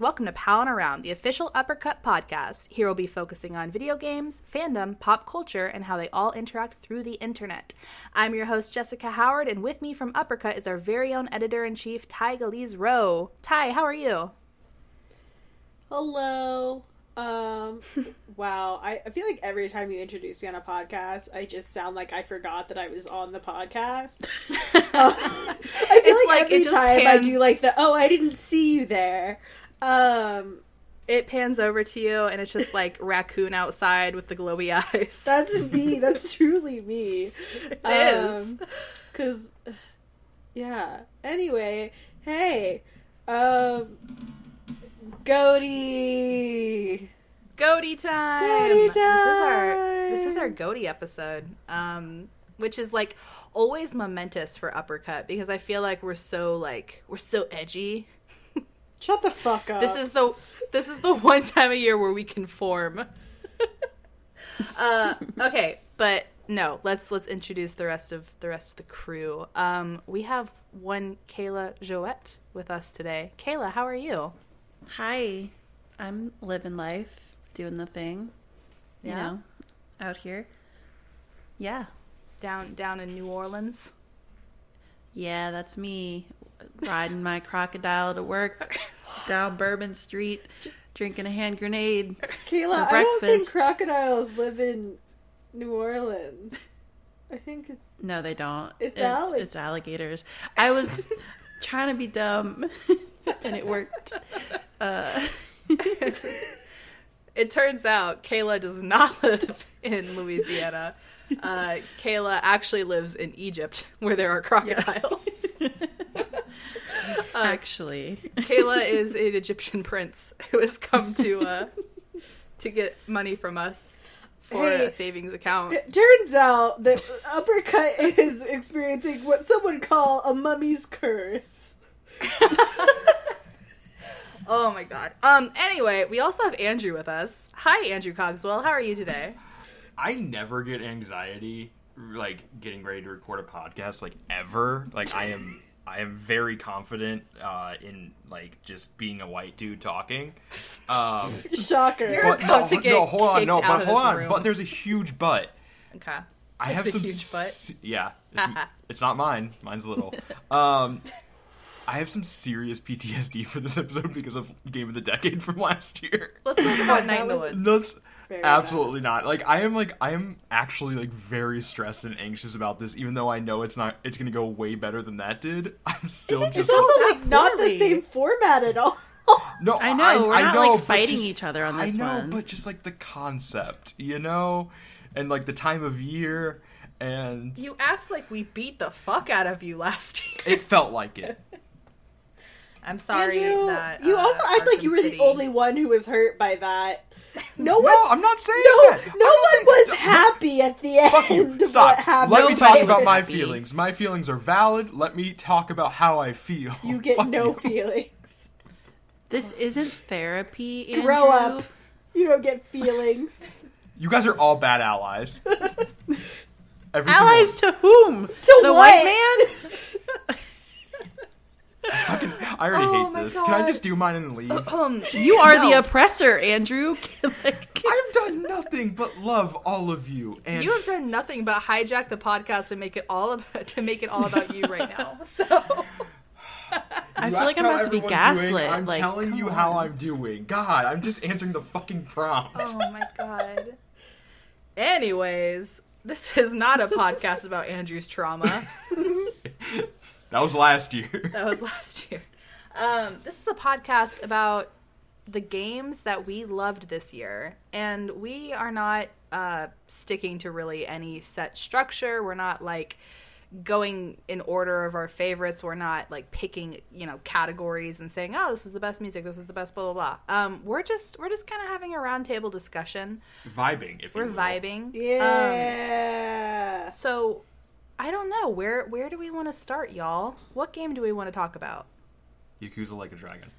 Welcome to Palin Around, the official Uppercut podcast. Here we'll be focusing on video games, fandom, pop culture, and how they all interact through the internet. I'm your host, Jessica Howard, and with me from Uppercut is our very own editor in chief, Ty Galiz-Rowe. Ty, how are you? Hello. Um, wow. I, I feel like every time you introduce me on a podcast, I just sound like I forgot that I was on the podcast. I feel It's like, like every time I do like the oh I didn't see you there. Um, It pans over to you, and it's just like raccoon outside with the glowy eyes. that's me. That's truly me. It is. Cause, yeah. Anyway, hey, um, Goaty. Goaty time. Goaty This is our this is our Goaty episode. Um which is like always momentous for uppercut because I feel like we're so like we're so edgy. Shut the fuck up. This is the this is the one time of year where we conform. uh okay, but no, let's let's introduce the rest of the rest of the crew. Um we have one Kayla Joette with us today. Kayla, how are you? Hi, I'm living life, doing the thing, you Yeah? know, out here. Yeah, Down down in New Orleans. yeah, that's me riding my crocodile to work down Bourbon Street, drinking a hand grenade. Kayla, for I don't think crocodiles live in New Orleans. I think it's No, they don't. It's it's, allig- it's alligators. I was trying to be dumb, and it worked. Uh, It turns out Kayla does not live in Louisiana. Uh, Kayla actually lives in Egypt, where there are crocodiles. Actually, Kayla is an Egyptian prince who has come to uh, to get money from us for Hey. a savings account. It turns out that Uppercut is experiencing what some would call a mummy's curse. Oh my god. Um. Anyway, we also have Andrew with us. Hi, Andrew Cogswell. How are you today? I never get anxiety like getting ready to record a podcast like ever. Like I am I am very confident uh in like just being a white dude talking. Um Shocker. You're- but about no, to get no, hold on, no, but hold on. room. But there's a huge but. Okay. I That's have a some huge butt. se- yeah, it's, it's not mine. Mine's little. Um I have some serious PTSD for this episode because of Game of the Decade from last year. Let's talk about Night in the was- Woods. Very absolutely not. Like I am like I am actually like very stressed and anxious about this, even though I know it's not it's gonna go way better than that did. I'm still It's just also like not the same format at all. no. I know, we're not, like, fighting just- each other on this I know, one. but just like the concept, you know, and like the time of year, and You act like we beat the fuck out of you last year. it felt like it. I'm sorry Andrew, that you uh, also act like you were City- the only one who was hurt by that. No one, No, I'm not saying no, that. no I'm one saying- was no, happy at the Fuck you. end Stop. what happened. Let me talk about my happy. feelings. My feelings are valid. Let me talk about how I feel. You get Fuck no you. feelings. this isn't therapy. Andrew. Grow up. You don't get feelings. You guys are all bad allies. Every Allies single to whom? To the what? white man? fucking, I already Oh hate my this. Can I just do mine and leave? Um, You are no. the oppressor, Andrew. Like- I've done nothing but love all of you, and You have done nothing but hijack the podcast and make it all about to make it all about you right now. So I feel like I'm about to be everyone's doing, gaslit. I'm like, telling come you how. I'm doing. God, I'm just answering the fucking prompt. Oh my god. Anyways, this is not a podcast about Andrew's trauma. That was last year. That was last year. Um, this is a podcast about the games that we loved this year, and we are not uh, sticking to really any set structure. We're not like going in order of our favorites. We're not like picking, you know, categories and saying, "Oh, this is the best music. This is the best." Blah blah blah. Um, we're just we're just kind of having a roundtable discussion. vibing, if We're you will. vibing. Um, Yeah. so I don't know where where do we want to start, y'all? What game do we want to talk about? Yakuza Like a Dragon.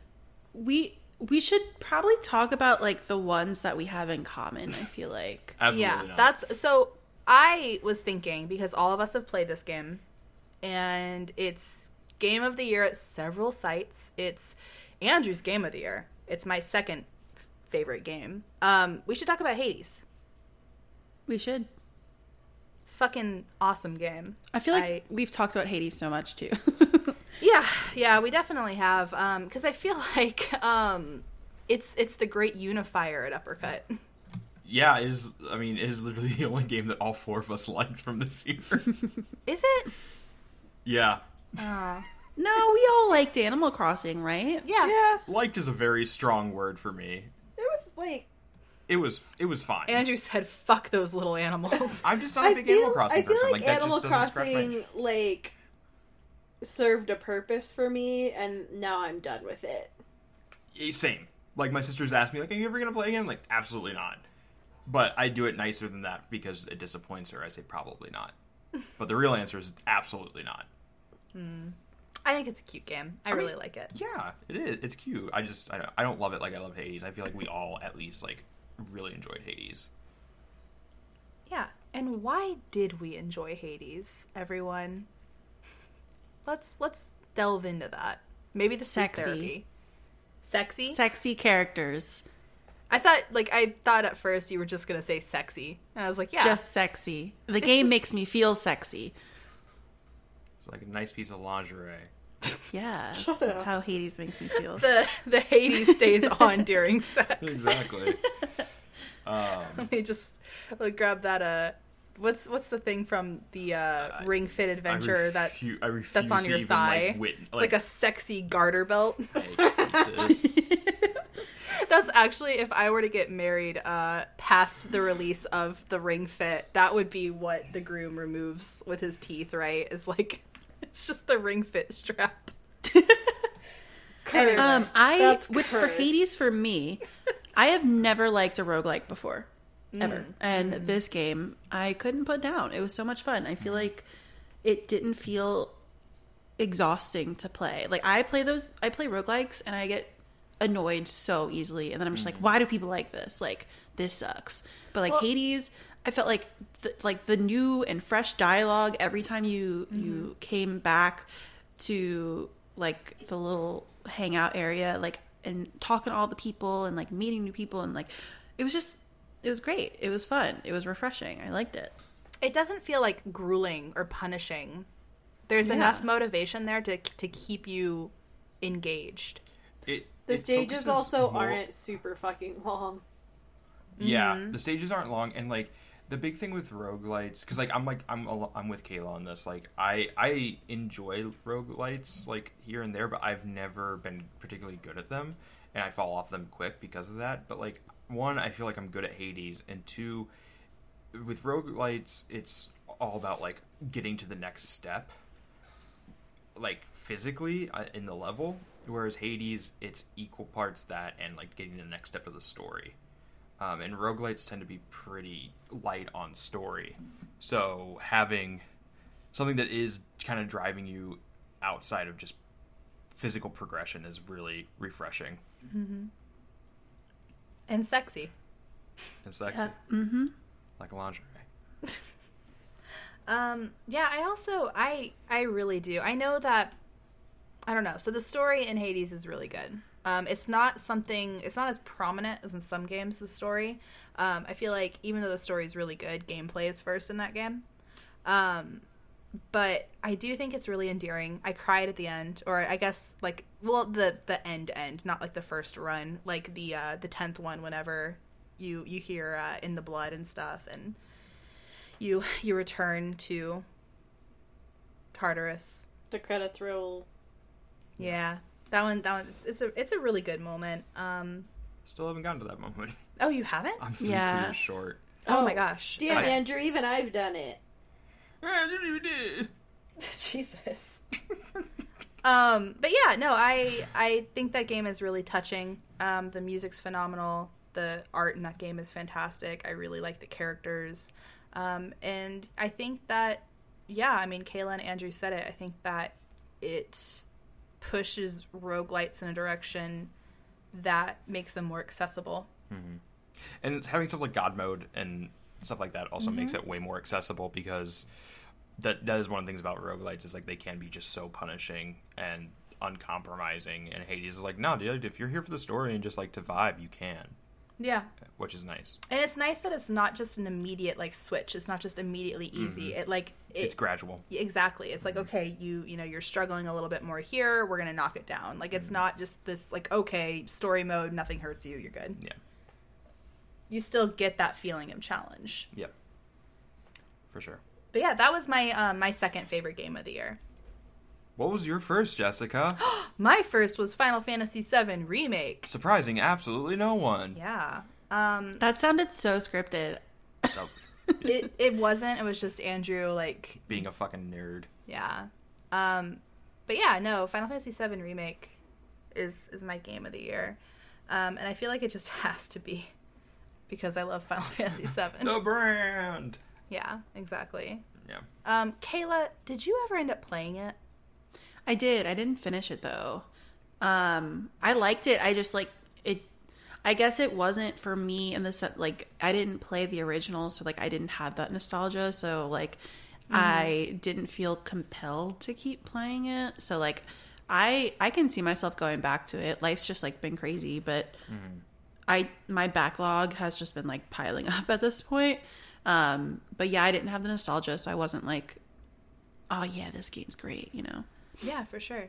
we we should probably talk about like the ones that we have in common. I feel like Absolutely yeah, not. that's so. I was thinking because all of us have played this game, and it's game of the year at several sites. It's Andrew's game of the year. It's my second favorite game. Um, we should talk about Hades. We should. Fucking awesome game. I feel like I- we've talked about Hades so much too. Yeah, yeah, we definitely have. Because I feel like um, it's it's the great unifier at Uppercut. Yeah, it is. I mean, it is literally the only game that all four of us liked from this year. Is it? yeah, Oh, no, we all liked Animal Crossing, right? yeah. Yeah, liked is a very strong word for me. it was like It was. It was fine. Andrew said, "Fuck those little animals." I'm just not a I big feel Animal Crossing I feel person. like, Like, that Animal just doesn't my. Crossing like served a purpose for me, and now I'm done with it. Yeah, Same. Like my sisters asked me, like, "Are you ever gonna play again?" I'm like, absolutely not. But I do it nicer than that because it disappoints her. I say probably not. But the real answer is absolutely not. Hmm. I think it's a cute game. I, mean- really like it. Yeah, it is. It's cute. I just I don't, I don't love it like I love Hades. I feel like we all at least like really enjoyed Hades. Yeah. And why did we enjoy Hades, everyone? Let's let's delve into that. Maybe the Sexy. therapy. Sexy? Sexy characters. I thought like I thought at first you were just gonna say sexy. And I was like, yeah. Just sexy. The game just- makes me feel sexy. It's like a nice piece of lingerie. Yeah. Shut That's up. how Hades makes me feel. the the Hades stays on during sex. Exactly. um, Let me just like, grab that uh what's what's the thing from the uh ring fit adventure that's refu- I refuse that's on your even, thigh. like, wit- it's like, like- a sexy garter belt. I hate this. That's actually if I were to get married uh past the release of the ring fit, that would be what the groom removes with his teeth, right? Is like it's just the ring fit strap. Cursed. Um, I That's with for. Hades for me, I have never liked a roguelike before. Ever. Mm. And this game I couldn't put down. It was so much fun. I feel like it didn't feel exhausting to play. Like I play those I play roguelikes and I get annoyed so easily and then I'm just like, why do people like this? Like this sucks. But like Well- Hades, I felt like the, like the new and fresh dialogue every time you you came back to like the little hangout area like and talking to all the people and like meeting new people and like it was just it was great. It was fun. It was refreshing. I liked it. It doesn't feel like grueling or punishing. There's Yeah. enough motivation there to to keep you engaged. It, the it stages also more- aren't super fucking long. Yeah, Mm-hmm. the stages aren't long, and like the big thing with roguelites, because like I'm like I'm I'm with Kayla on this. Like I I enjoy roguelites like here and there, but I've never been particularly good at them, and I fall off them quick because of that. But like one, I feel like I'm good at Hades, and two, with roguelites, it's all about like getting to the next step, like physically uh, in the level. Whereas Hades, it's equal parts that and like getting the next step of the story. Um, and roguelites tend to be pretty light on story. So having something that is kind of driving you outside of just physical progression is really refreshing And sexy. and sexy. Mm-hmm. Like a lingerie. Um, yeah, I also I I really do. I know that I don't know. So the story in Hades is really good. Um, it's not something. It's not as prominent as in some games. The story. Um, I feel like even though the story is really good, gameplay is first in that game. Um, but I do think it's really endearing. I cried at the end, or I guess like well the the end end, not like the first run, like the uh, the tenth one. Whenever you you hear uh, in the blood and stuff, and you you return to Tartarus. The credits roll. Yeah, that one that one it's, it's a it's a really good moment. Um, Still haven't gotten to that moment. oh, you haven't? I'm three Yeah. years short. Oh, my gosh. Damn, I- Andrew, even I've done it. Jesus. um, but yeah, no, I I think that game is really touching. Um, the music's phenomenal. The art in that game is fantastic. I really like the characters. Um, and I think that yeah, I mean Kayla and Andrew said it. I think that it pushes roguelites in a direction that makes them more accessible. and having stuff like God mode and stuff like that also makes Mm-hmm. it way more accessible because that that is one of the things about roguelites is like they can be just so punishing and uncompromising, and Hades is like, no, dude, if you're here for the story and just like to vibe, you can, Yeah. which is nice. And it's nice that it's not just an immediate like switch. It's not just immediately mm-hmm. easy. It like it, It's gradual. exactly. It's like mm-hmm. okay, you you know you're struggling a little bit more here. We're gonna knock it down. Like it's mm-hmm. not just this like okay story mode. Nothing hurts you. You're good. Yeah. You still get that feeling of challenge. Yep. For sure. But yeah, that was my um, my second favorite game of the year. What was your first, Jessica? My first was Final Fantasy VII Remake. Surprising absolutely no one. Yeah. Um, That sounded so scripted. No, it it wasn't. It was just Andrew like being a fucking nerd. Yeah. Um but yeah, no, Final Fantasy VII remake is is my game of the year. Um and I feel like it just has to be because I love Final Fantasy VII. The brand. Yeah, exactly. Yeah. Um Kayla, did you ever end up playing it? I did. I didn't finish it though. Um, I liked it. I just like it. I guess it wasn't for me in the set. Like I didn't play the original, so like I didn't have that nostalgia. So like I didn't feel compelled to keep playing it. So like I I can see myself going back to it. Life's just like been crazy, but I my backlog has just been like piling up at this point. Um, but yeah, I didn't have the nostalgia, so I wasn't like, oh yeah, this game's great, you know. Yeah, for sure.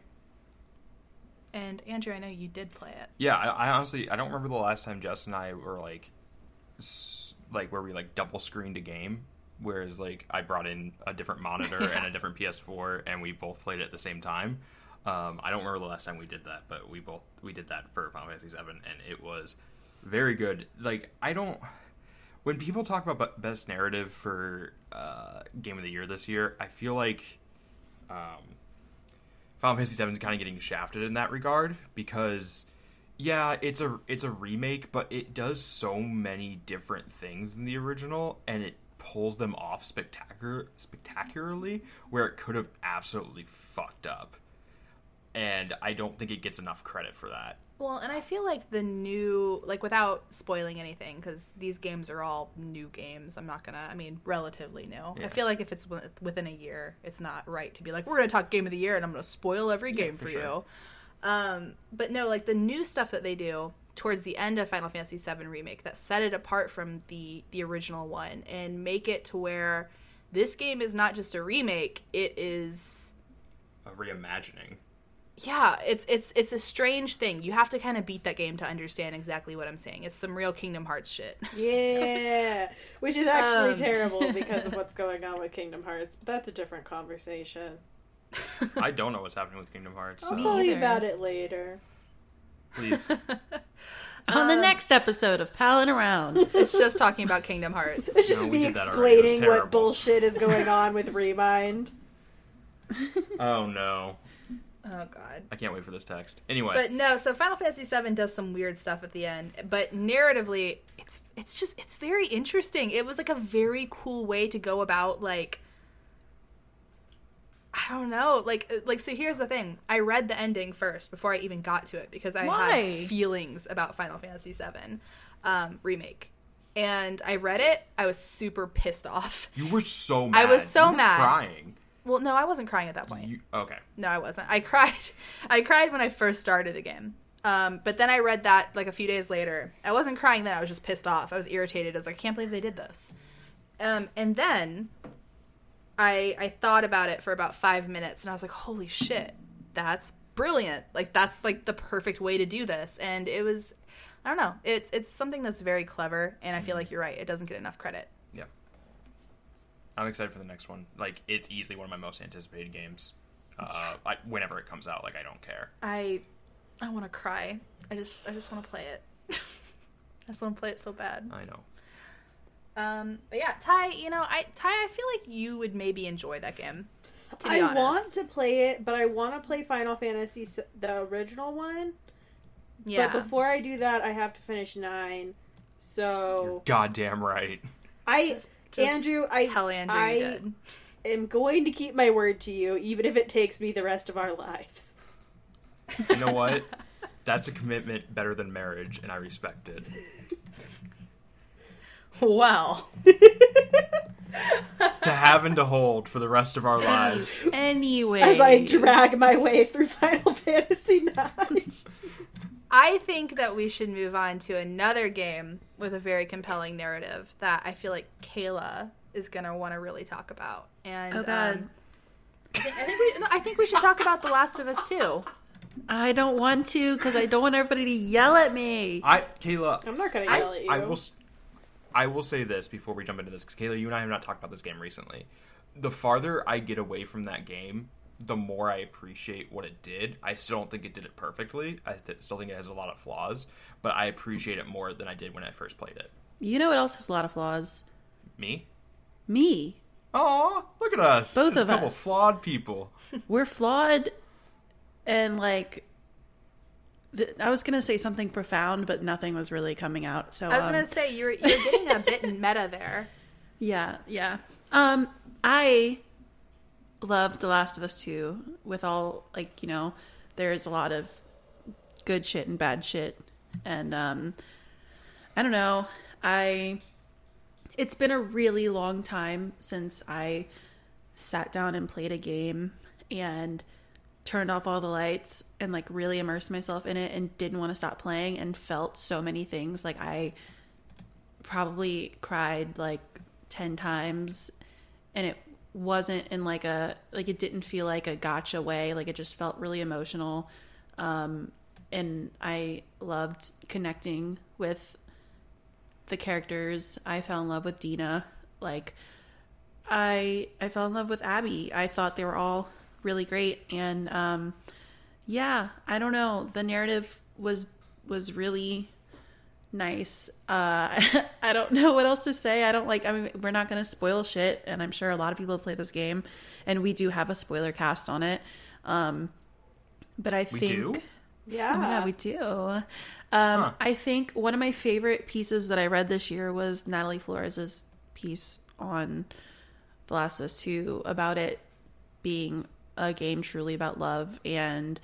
And Andrew, I know you did play it. Yeah, I, I honestly I don't remember the last time Jess and I were like, s- like where we like double screened a game. Whereas like I brought in a different monitor and a different PS4, and we both played it at the same time. Um, I don't remember the last time we did that, but we both we did that for Final Fantasy VII, and it was very good. Like I don't when people talk about best narrative for uh, game of the year this year, I feel like um, Final Fantasy VII is kind of getting shafted in that regard because yeah, it's a it's a remake, but it does so many different things in the original, and it pulls them off spectacular spectacularly where it could have absolutely fucked up. And I don't think it gets enough credit for that. Well, and I feel like the new, like without spoiling anything, because these games are all new games. I'm not gonna, I mean, relatively new. I feel like if it's within a year, it's not right to be like, we're gonna talk game of the year, and I'm gonna spoil every game for for, sure. you. Um, but no, like the new stuff that they do towards the end of Final Fantasy VII remake that set it apart from the the original one and make it to where this game is not just a remake; it is A reimagining. Yeah it's it's it's a strange thing you have to kind of beat that game to understand exactly what i'm saying it's some real kingdom hearts shit Yeah, which is actually Um. terrible because of what's going on with Kingdom Hearts, but that's a different conversation. I don't know what's happening with Kingdom Hearts. I'll So tell you about it later. please, On the next episode of Palin Around. it's just talking about kingdom hearts It's just No, me did that already. It was explaining what bullshit is going on with Re Mind. oh no, oh god I can't wait for this text. Anyway, but no so final fantasy VII does some weird stuff at the end but narratively it's it's just it's very interesting it was like a very cool way to go about like I don't know. Like like so here's the thing. I read the ending first before I even got to it because I Why? had feelings about Final Fantasy VII um, remake. And I read it, I was super pissed off. you were so mad. I was so You were mad. crying. Well, no, I wasn't crying at that point. You, okay. No, I wasn't. I cried. I cried when I first started the game. Um, but then I read that like a few days later. I wasn't crying then. I was just pissed off. I was irritated. I was like, I can't believe they did this. Um, and then I I thought about it for about five minutes, and I was like, holy shit, that's brilliant. Like that's like the perfect way to do this. And it was, I don't know. It's it's something that's very clever, and I feel like you're right. It doesn't get enough credit. Yeah. I'm excited for the next one. Like, it's easily one of my most anticipated games. Uh, I, whenever it comes out, like, I don't care. I I want to cry. I just I just want to play it. I just want to play it so bad. I know. Um, but yeah, Ty, you know, I Ty, I feel like you would maybe enjoy that game. To be I honest. want to play it, but I want to play Final Fantasy, the original one. yeah. But before I do that, I have to finish nine. So Goddamn right. I, Just- just Andrew, I tell Andrew I did. am going to keep my word to you, even if it takes me the rest of our lives. You know what? That's a commitment better than marriage, and I respect it. Well, to have and to hold for the rest of our lives. Anyway, As I drag my way through Final Fantasy IX. I think that we should move on to another game with a very compelling narrative that I feel like Kayla is gonna want to really talk about. And Oh God. um, I, think, we no, I think we should talk about The Last of Us 2. I don't want to because I don't want everybody to yell at me. I, Kayla, I'm not gonna I, yell at you. I will. s- I will say this before we jump into this because Kayla, you and I have not talked about this game recently. The farther I get away from that game, the more I appreciate what it did. I still don't think it did it perfectly. I th- still think it has a lot of flaws, but I appreciate it more than I did when I first played it. You know what else has a lot of flaws? Me? Me. Oh, look at us! Both Just of a couple us. flawed people. We're flawed, and like. th- I was gonna say something profound, but nothing was really coming out. So I was um, gonna say you're you're getting a bit meta there. Yeah, yeah. Um, I love The Last of Us 2 with all like, you know, there's a lot of good shit and bad shit. And um I don't know. I it's been a really long time since I sat down and played a game and turned off all the lights and like really immersed myself in it and didn't want to stop playing and felt so many things. Like I probably cried like 10 times and it wasn't in like a like it didn't feel like a gotcha way. Like it just felt really emotional. Um and i loved connecting with the characters i fell in love with dina like i i fell in love with abby i thought they were all really great and um yeah i don't know the narrative was was really nice. Uh, I don't know what else to say. I don't like. I mean, we're not going to spoil shit, and I'm sure a lot of people have played this game, and we do have a spoiler cast on it. Um, but I We think, do? Yeah. oh my god, we do. Um, Huh. I think one of my favorite pieces that I read this year was Natalie Flores's piece on The Last of Us Two about it being a game truly about love and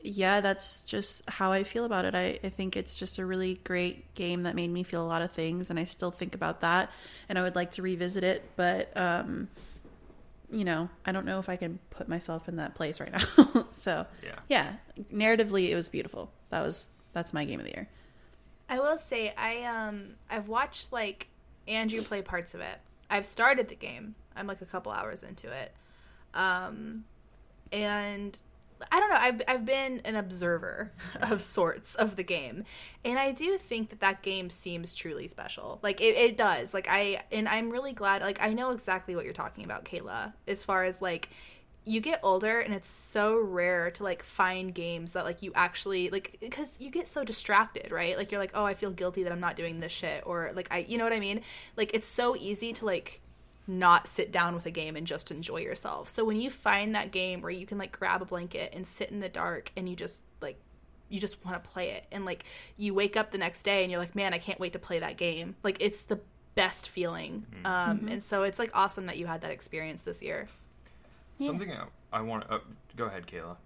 yeah, that's just how I feel about it. I, I think it's just a really great game that made me feel a lot of things, and I still think about that, and I would like to revisit it, but um, you know, I don't know if I can put myself in that place right now. so Yeah. yeah, narratively, it was beautiful. That was that's my game of the year. I will say I um I've watched like Andrew play parts of it. I've started the game. I'm like a couple hours into it. Um and I don't know. I've I've been an observer of sorts of the game, and I do think that that game seems truly special. Like it, it does. Like I and I'm really glad. Like I know exactly what you're talking about, Kayla. As far as like you get older and it's so rare to like find games that like you actually like because you get so distracted right like you're like oh i feel guilty that i'm not doing this shit or like i you know what i mean like it's so easy to like not sit down with a game and just enjoy yourself so when you find that game where you can like grab a blanket and sit in the dark and you just like you just want to play it and like you wake up the next day and you're like man i can't wait to play that game like it's the best feeling um and so it's like awesome that you had that experience this year Something I, I want to. Uh, go ahead, Kayla.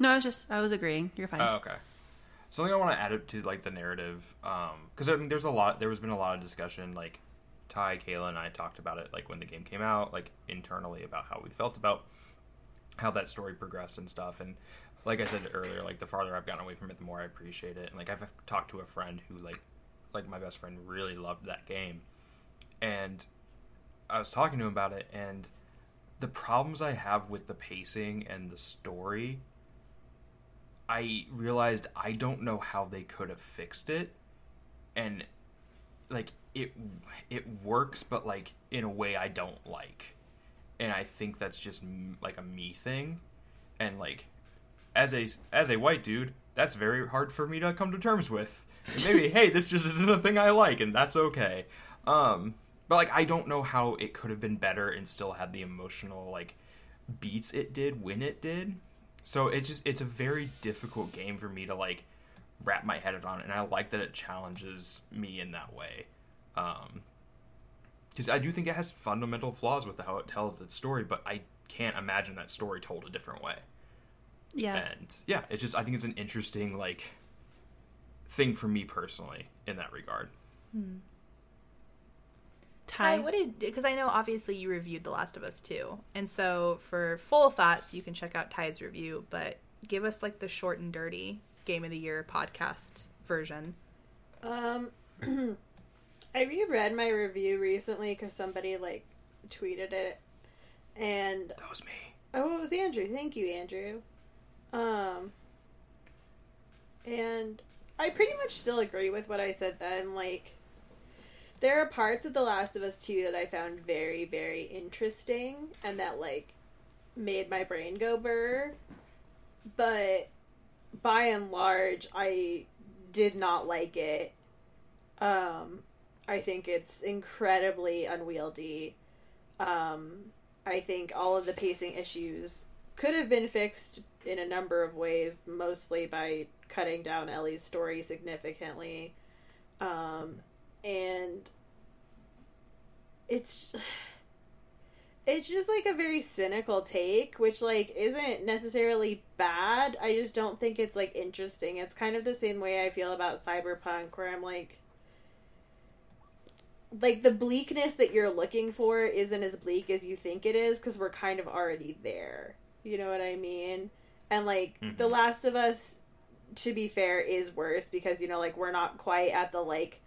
No, I was just I was agreeing. You're fine. Oh, okay. Something I want to add up to like the narrative, um because I mean, there's a lot. There has been a lot of discussion. Like Ty, Kayla, and I talked about it, like when the game came out, like internally about how we felt about how that story progressed and stuff. And like I said earlier, like the farther I've gotten away from it, the more I appreciate it. And like I've talked to a friend who like, like my best friend really loved that game, and I was talking to him about it, and the problems I have with the pacing and the story I realized I don't know how they could have fixed it, and like it it works, but like in a way I don't like, and I think that's just like a me thing, and like as a as a white dude, that's very hard for me to come to terms with. And maybe hey, this just isn't a thing I like, and that's okay. Um, but like I don't know how it could have been better and still had the emotional like beats it did when it did. So it just it's a very difficult game for me to like wrap my head around, and I like that it challenges me in that way. Um, because I do think it has fundamental flaws with how it tells its story, but I can't imagine that story told a different way. yeah. And yeah, it's just I think it's an interesting like thing for me personally in that regard. Ty, Ty, what did because I know obviously you reviewed The Last of Us 2, and so for full thoughts you can check out Ty's review, but give us like the short and dirty Game of the Year podcast version. Um, I reread my review recently because somebody like tweeted it, and That was me. oh, it was Andrew. Thank you, Andrew. Um, and I pretty much still agree with what I said then. Like, there are parts of The Last of Us 2 that I found very, very interesting and that, like, made my brain go burr. But by and large, I did not like it. Um, I think it's incredibly unwieldy. Um, I think all of the pacing issues could have been fixed in a number of ways, mostly by cutting down Ellie's story significantly. Um, and it's it's just like a very cynical take, which like isn't necessarily bad. I just don't think it's like interesting. It's kind of the same way I feel about Cyberpunk where I'm like like the bleakness that you're looking for isn't as bleak as you think it is because we're kind of already there. You know what I mean? And like The Mhm. Last of Us, to be fair, is worse because you know like we're not quite at the like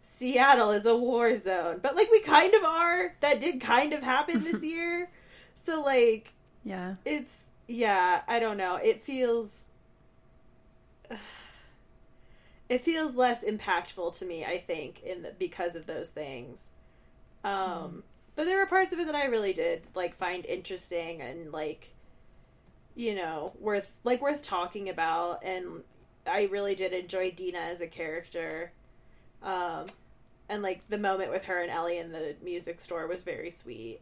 Seattle is a war zone, but like we kind of are. That did kind of happen this year. So like yeah. it's yeah, I don't know. It feels it feels less impactful to me, I think, in the, because of those things. Um but there were parts of it that I really did like find interesting and like you know, worth like worth talking about and I really did enjoy Dina as a character. Um and like the moment with her and Ellie in the music store was very sweet.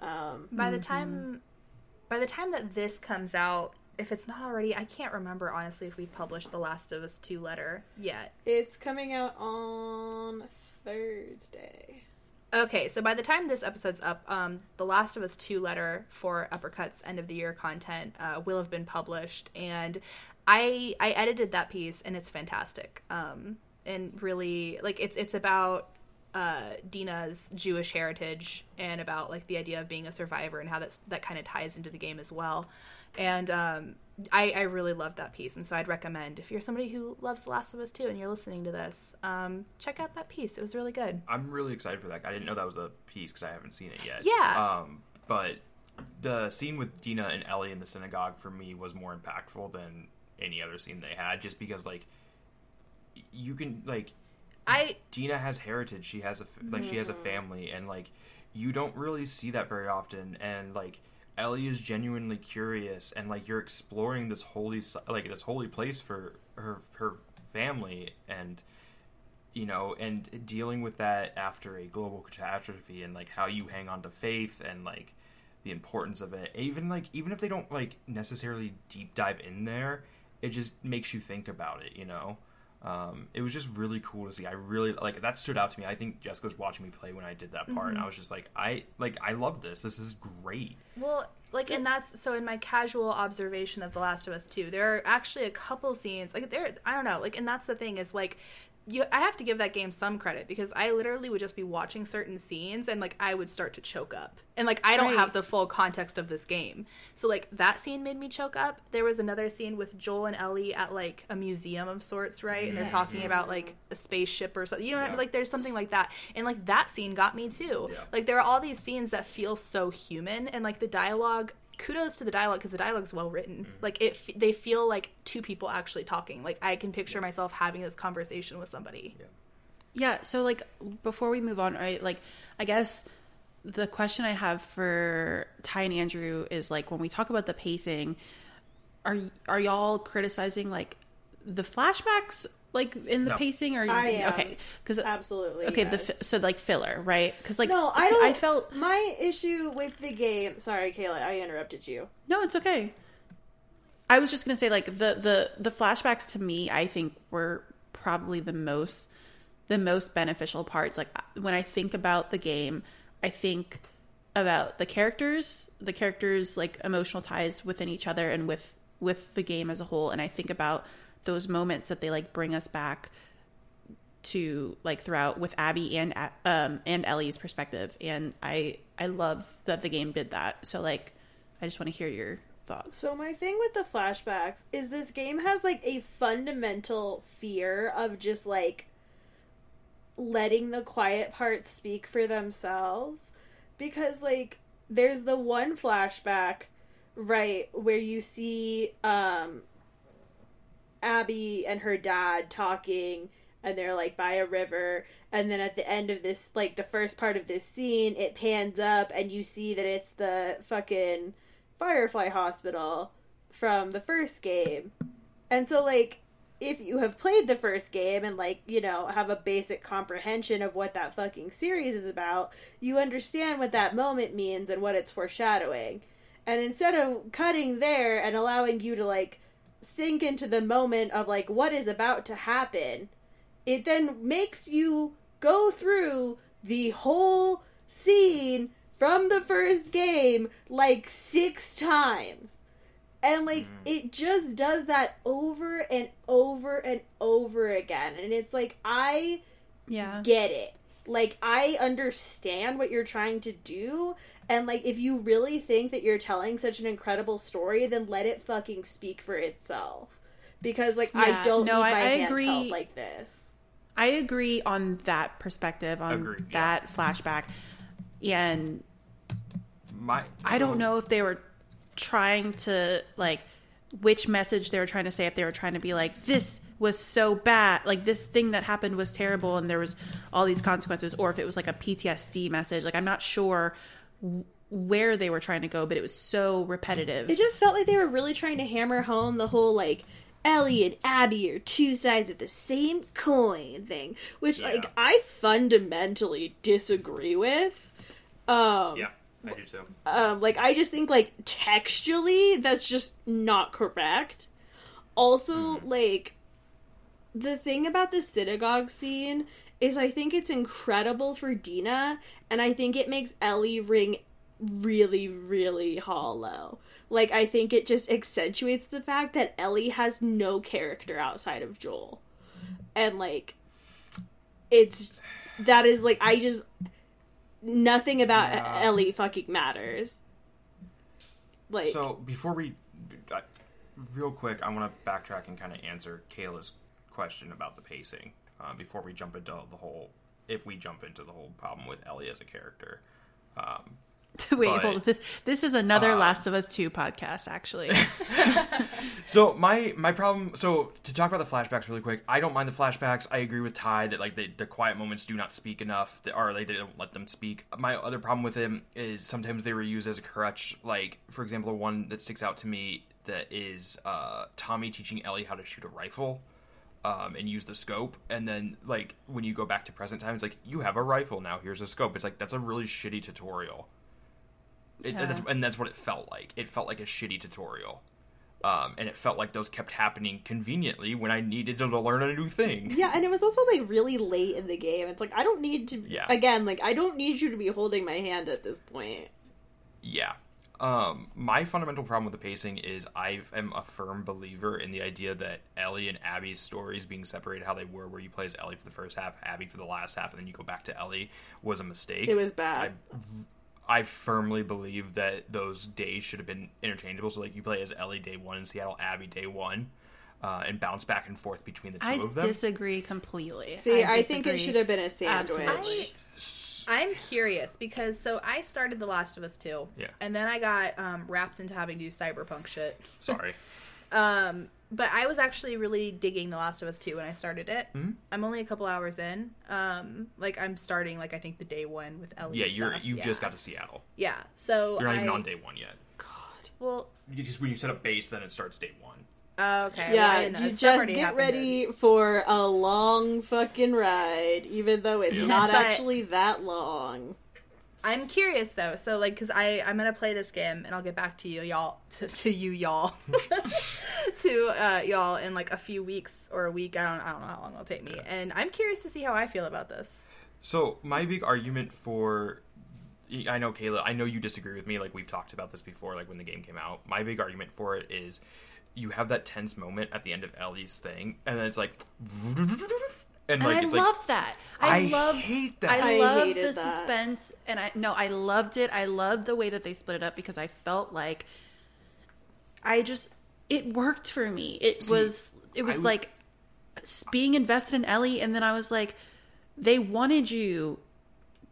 Um By the time by the time that this comes out, if it's not already, I can't remember honestly if we've published the Last of Us 2 letter yet. It's coming out on Thursday. Okay, so by the time this episode's up, um, the Last of Us 2 letter for Uppercut's end of the year content uh, will have been published, and I I edited that piece, and it's fantastic. Um, and really, like it's it's about uh, Dina's Jewish heritage and about like the idea of being a survivor and how that's that kind of ties into the game as well. And um, I, I really loved that piece, and so I'd recommend if you're somebody who loves The Last of Us 2 and you're listening to this, um, check out that piece. It was really good. I'm really excited for that. I didn't know that was a piece because I haven't seen it yet. Yeah. Um, but the scene with Dina and Ellie in the synagogue for me was more impactful than any other scene they had, just because like you can like I Dina has heritage. She has a like she has a family, and like you don't really see that very often. And like Ellie is genuinely curious, and like you're exploring this holy like this holy place for her her family, and you know, and dealing with that after a global catastrophe, and like how you hang on to faith, and like the importance of it. Even like even if they don't like necessarily deep dive in there, it just makes you think about it. You know um, it was just really cool to see. I really like that stood out to me. I think Jessica was watching me play when I did that part, Mm-hmm. and I was just like, I like I love this. This is great. well like and that's so in my casual observation of The Last of Us 2, there are actually a couple scenes like there I don't know, like and that's the thing is like you I have to give that game some credit because I literally would just be watching certain scenes and like I would start to choke up. And like I don't Right. have the full context of this game. So like that scene made me choke up. There was another scene with Joel and Ellie at like a museum of sorts, right? And they're talking about like a spaceship or something. You know, Yeah. like there's something like that. And like that scene got me too. Yeah. Like there are all these scenes that feel so human and like the dialogue kudos to the dialogue because the dialogue's well written. Mm-hmm. Like it f- they feel like two people actually talking. Like i can picture myself having this conversation with somebody. Yeah, so like before we move on, right? Like I guess the question I have for Ty and Andrew is like when we talk about the pacing, are are y'all criticizing like the flashbacks like in the No. pacing or I am. okay because Absolutely. okay the yes. fi- so like filler right because like no, I see. I felt my issue with the game. Sorry, Kayla, I interrupted you. No, it's okay. I was just gonna say like the the the flashbacks to me, I think were probably the most the most beneficial parts. Like when I think about the game, I think about the characters, the characters like emotional ties within each other and with with the game as a whole, and I think about those moments that they like bring us back to like throughout with Abby and um and Ellie's perspective and I I love that the game did that. So like I just want to hear your thoughts. So my thing with the flashbacks is this game has like a fundamental fear of just like letting the quiet parts speak for themselves because like there's the one flashback right where you see um Abby and her dad talking and they're like by a river and then at the end of this like the first part of this scene it pans up and you see that it's the fucking Firefly Hospital from the first game. And so, like, if you have played the first game and, like, you know, have a basic comprehension of what that fucking series is about, you understand what that moment means and what it's foreshadowing. And instead of cutting there and allowing you to, like, sink into the moment of, like, what is about to happen, it then makes you go through the whole scene from the first game like six times. And like mm. it just does that over and over and over again. And it's like I yeah. get it. Like I understand what you're trying to do and like if you really think that you're telling such an incredible story, then let it fucking speak for itself. Because like yeah, I don't no, need I, I agree. like this. I agree on that perspective on Agreed, that yeah. flashback. And my so, I don't know if they were trying to like which message they were trying to say if they were trying to be like this was so bad like this thing that happened was terrible and there was all these consequences or if it was like a PTSD message like I'm not sure where they were trying to go but it was so repetitive it just felt like they were really trying to hammer home the whole like Ellie and Abby are two sides of the same coin thing which yeah. like I fundamentally disagree with um yeah I do too. Um, like I just think like textually that's just not correct. Also, mm. like the thing about the synagogue scene is I think it's incredible for Dina, and I think it makes Ellie ring really, really hollow. Like I think it just accentuates the fact that Ellie has no character outside of Joel. And like it's that is like I just nothing about yeah. Ellie fucking matters. Like so before we, real quick, I want to backtrack and kind of answer Kayla's question about the pacing uh, before we jump into the whole. If we jump into the whole problem with Ellie as a character, um, Wait, but, hold on. This is another uh, Last of Us Two podcast, actually. so my my problem. So to talk about the flashbacks really quick, I don't mind the flashbacks. I agree with Ty that like the, the quiet moments do not speak enough, or like they don't let them speak. My other problem with them is sometimes they were used as a crutch. Like for example, one that sticks out to me that is uh, Tommy teaching Ellie how to shoot a rifle. Um, and use the scope, and then like when you go back to present time, it's like you have a rifle now. Here's a scope. It's like that's a really shitty tutorial. It, yeah. that's, and that's what it felt like. It felt like a shitty tutorial. Um, and it felt like those kept happening conveniently when I needed to learn a new thing. Yeah, and it was also like really late in the game. It's like I don't need to. Yeah. Again, like I don't need you to be holding my hand at this point. Yeah. Um, my fundamental problem with the pacing is I am a firm believer in the idea that Ellie and Abby's stories being separated how they were, where you play as Ellie for the first half, Abby for the last half, and then you go back to Ellie, was a mistake. It was bad. I I firmly believe that those days should have been interchangeable. So like you play as Ellie day one in Seattle, Abby day one, uh, and bounce back and forth between the two I of them. I disagree completely. See, I, I think it should have been a sandwich. I, am curious because so I started The Last of Us 2. Yeah. And then I got um, wrapped into having to do cyberpunk shit. Sorry. um, but I was actually really digging The Last of Us 2 when I started it. Mm-hmm. I'm only a couple hours in. Um, like I'm starting like I think the day one with Ellie. Yeah, you're you yeah. just got to Seattle. Yeah, so you're not I, even on day one yet. God. Well, you just when you set up base, then it starts day one. Oh, okay. Yeah, well, you just get ready for a long fucking ride, even though it's not actually that long. I'm curious though, so like, cause I I'm gonna play this game and I'll get back to you y'all to, to you y'all to uh, y'all in like a few weeks or a week. I don't I don't know how long it'll take me, and I'm curious to see how I feel about this. So my big argument for I know Kayla, I know you disagree with me. Like we've talked about this before. Like when the game came out, my big argument for it is you have that tense moment at the end of Ellie's thing, and then it's like, And, And I it's love like that. I, I love hate that. I I love hated the that. suspense, and I no, I loved it. I loved the way that they split it up because I felt like I just it worked for me. It See, was it was I was- like being invested in Ellie, and then I was like, they wanted you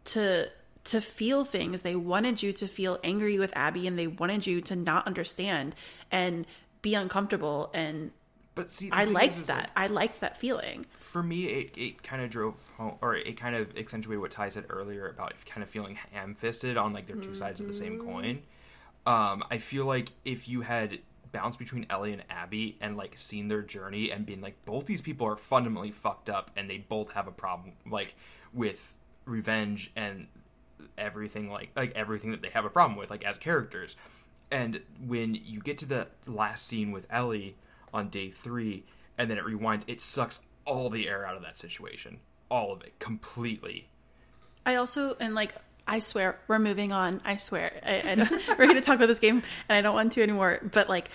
to to feel things. They wanted you to feel angry with Abby, and they wanted you to not understand and be uncomfortable. And but see, I liked that. I liked that feeling. for me, it, it kind of drove home, or it kind of accentuated what Ty said earlier about kind of feeling ham fisted on like they're 2 sides of the same coin. Um, I feel like if you had bounced between Ellie and Abby and like seen their journey and being like, both these people are fundamentally fucked up and they both have a problem like with revenge and everything like like everything that they have a problem with like as characters and when you get to the last scene with ellie on day three and then it rewinds it sucks all the air out of that situation all of it completely I also and like I swear we're moving on. I swear I, I we're going to talk about this game, and I don't want to anymore. But like,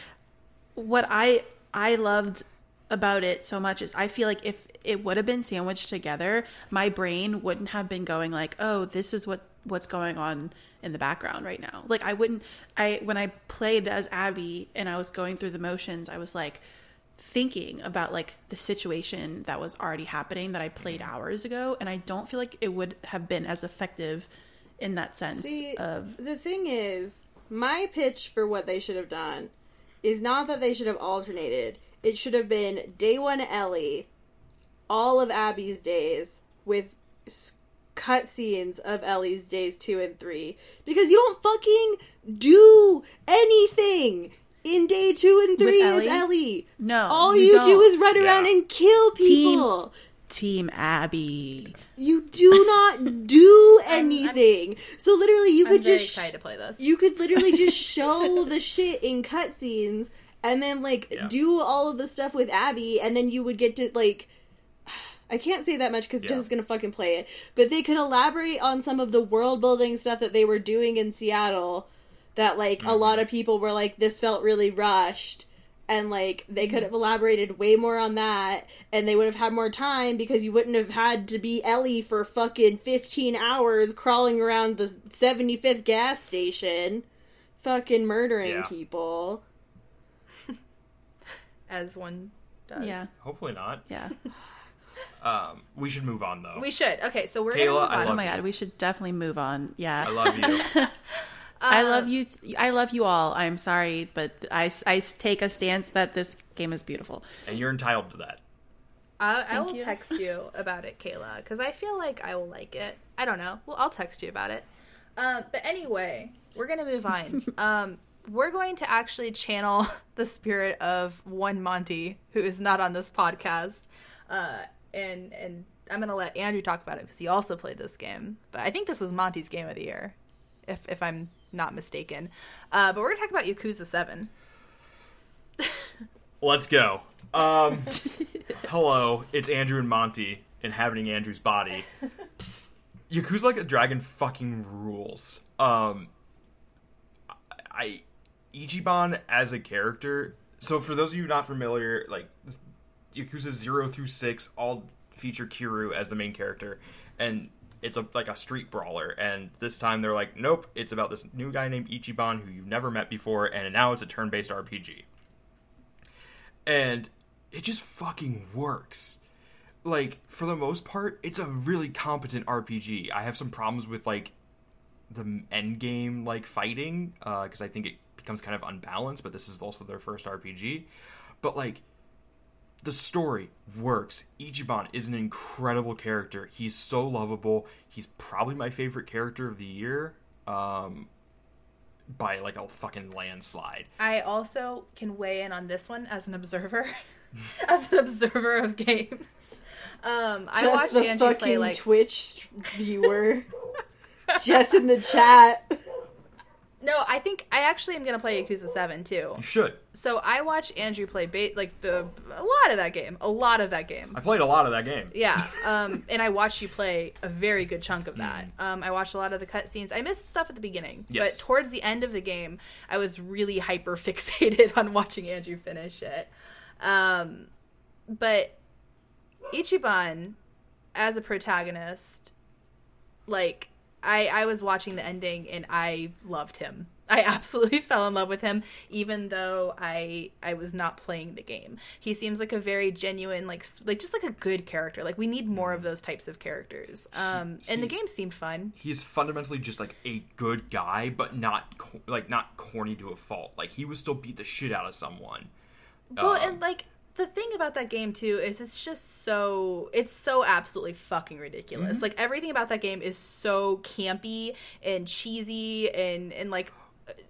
what I I loved about it so much is I feel like if it would have been sandwiched together, my brain wouldn't have been going like, oh, this is what what's going on in the background right now. Like I wouldn't. I when I played as Abby and I was going through the motions, I was like thinking about like the situation that was already happening that I played mm-hmm. hours ago, and I don't feel like it would have been as effective in that sense See, of the thing is, my pitch for what they should have done is not that they should have alternated. It should have been day one Ellie, all of Abby's days with cutscenes of Ellie's days two and three because you don't fucking do anything in day two and three With with Ellie? Ellie. No, all you you, do don't. is run around Yeah. and kill people. Team Abby. You do not do anything. so literally, you I'm could very just excited to play this. you could literally just show the shit in cutscenes and then like Yeah. do all of the stuff with Abby and then you would get to like I can't say that much because Yeah. Jess is gonna fucking play it. But they could elaborate on some of the world building stuff that they were doing in Seattle that like a mm-hmm. lot of people were like, this felt really rushed. And like they could mm-hmm. have elaborated way more on that and they would have had more time because you wouldn't have had to be Ellie for fucking 15 hours crawling around the 75th gas station fucking murdering Yeah. people. as one does. Yeah, hopefully not yeah. um we should move on though We should. Okay, so we're Kayla, gonna move on. Oh my you. god, we should definitely move on. Yeah. i love you I love you. I love you all. I'm sorry, but I, I take a stance that this game is beautiful. and you're entitled to that I, I will you. text you about it, Kayla, because I feel like I will like it. I don't know. Well, I'll text you about it. Um, but anyway, we're gonna move on. um, we're going to actually channel the spirit of one Monty, who is not on this podcast, uh, and and I'm gonna let Andrew talk about it because he also played this game. But I think this was Monty's game of the year, if if I'm not mistaken. Uh, but we're gonna talk about Yakuza Seven. let's go um hello it's andrew and monty inhabiting andrew's body yakuza like a dragon fucking rules um i ichiban as a character so for those of you not familiar like yakuza 0 through 6 all feature Kiryu as the main character and it's a like a street brawler and this time they're like nope it's about this new guy named ichiban who you've never met before and now it's a turn-based rpg and it just fucking works. Like for the most part, it's a really competent RPG. I have some problems with like the end game like fighting uh, because I think it becomes kind of unbalanced. But this is also their first RPG. But like the story works. Ichiban is an incredible character. He's so lovable. He's probably my favorite character of the year. Um, by like a fucking landslide. I also can weigh in on this one as an observer, as an observer of games. Um, I Just watched the Andrew fucking play like Twitch viewer. Just in the chat. no. I think I actually am gonna play Yakuza Seven too. You should. So I watched Andrew play ba- like the a lot of that game, a lot of that game. I played a lot of that game. Yeah, um, and I watched you play a very good chunk of Mm. that. Um, I watched a lot of the cutscenes. I missed stuff at the beginning, Yes. but towards the end of the game, I was really hyper fixated on watching Andrew finish it. Um, but Ichiban as a protagonist, like I I was watching the ending and I loved him. I absolutely fell in love with him, even though I I was not playing the game. He seems like a very genuine, like like just like a good character. Like we need more of those types of characters. Um, and the game seemed fun. He's fundamentally just like a good guy, but not like not corny to a fault. Like he would still beat the shit out of someone. Well, Um, and like the thing about that game too is it's just so it's so absolutely fucking ridiculous. Mm-hmm. Like everything about that game is so campy and cheesy and and like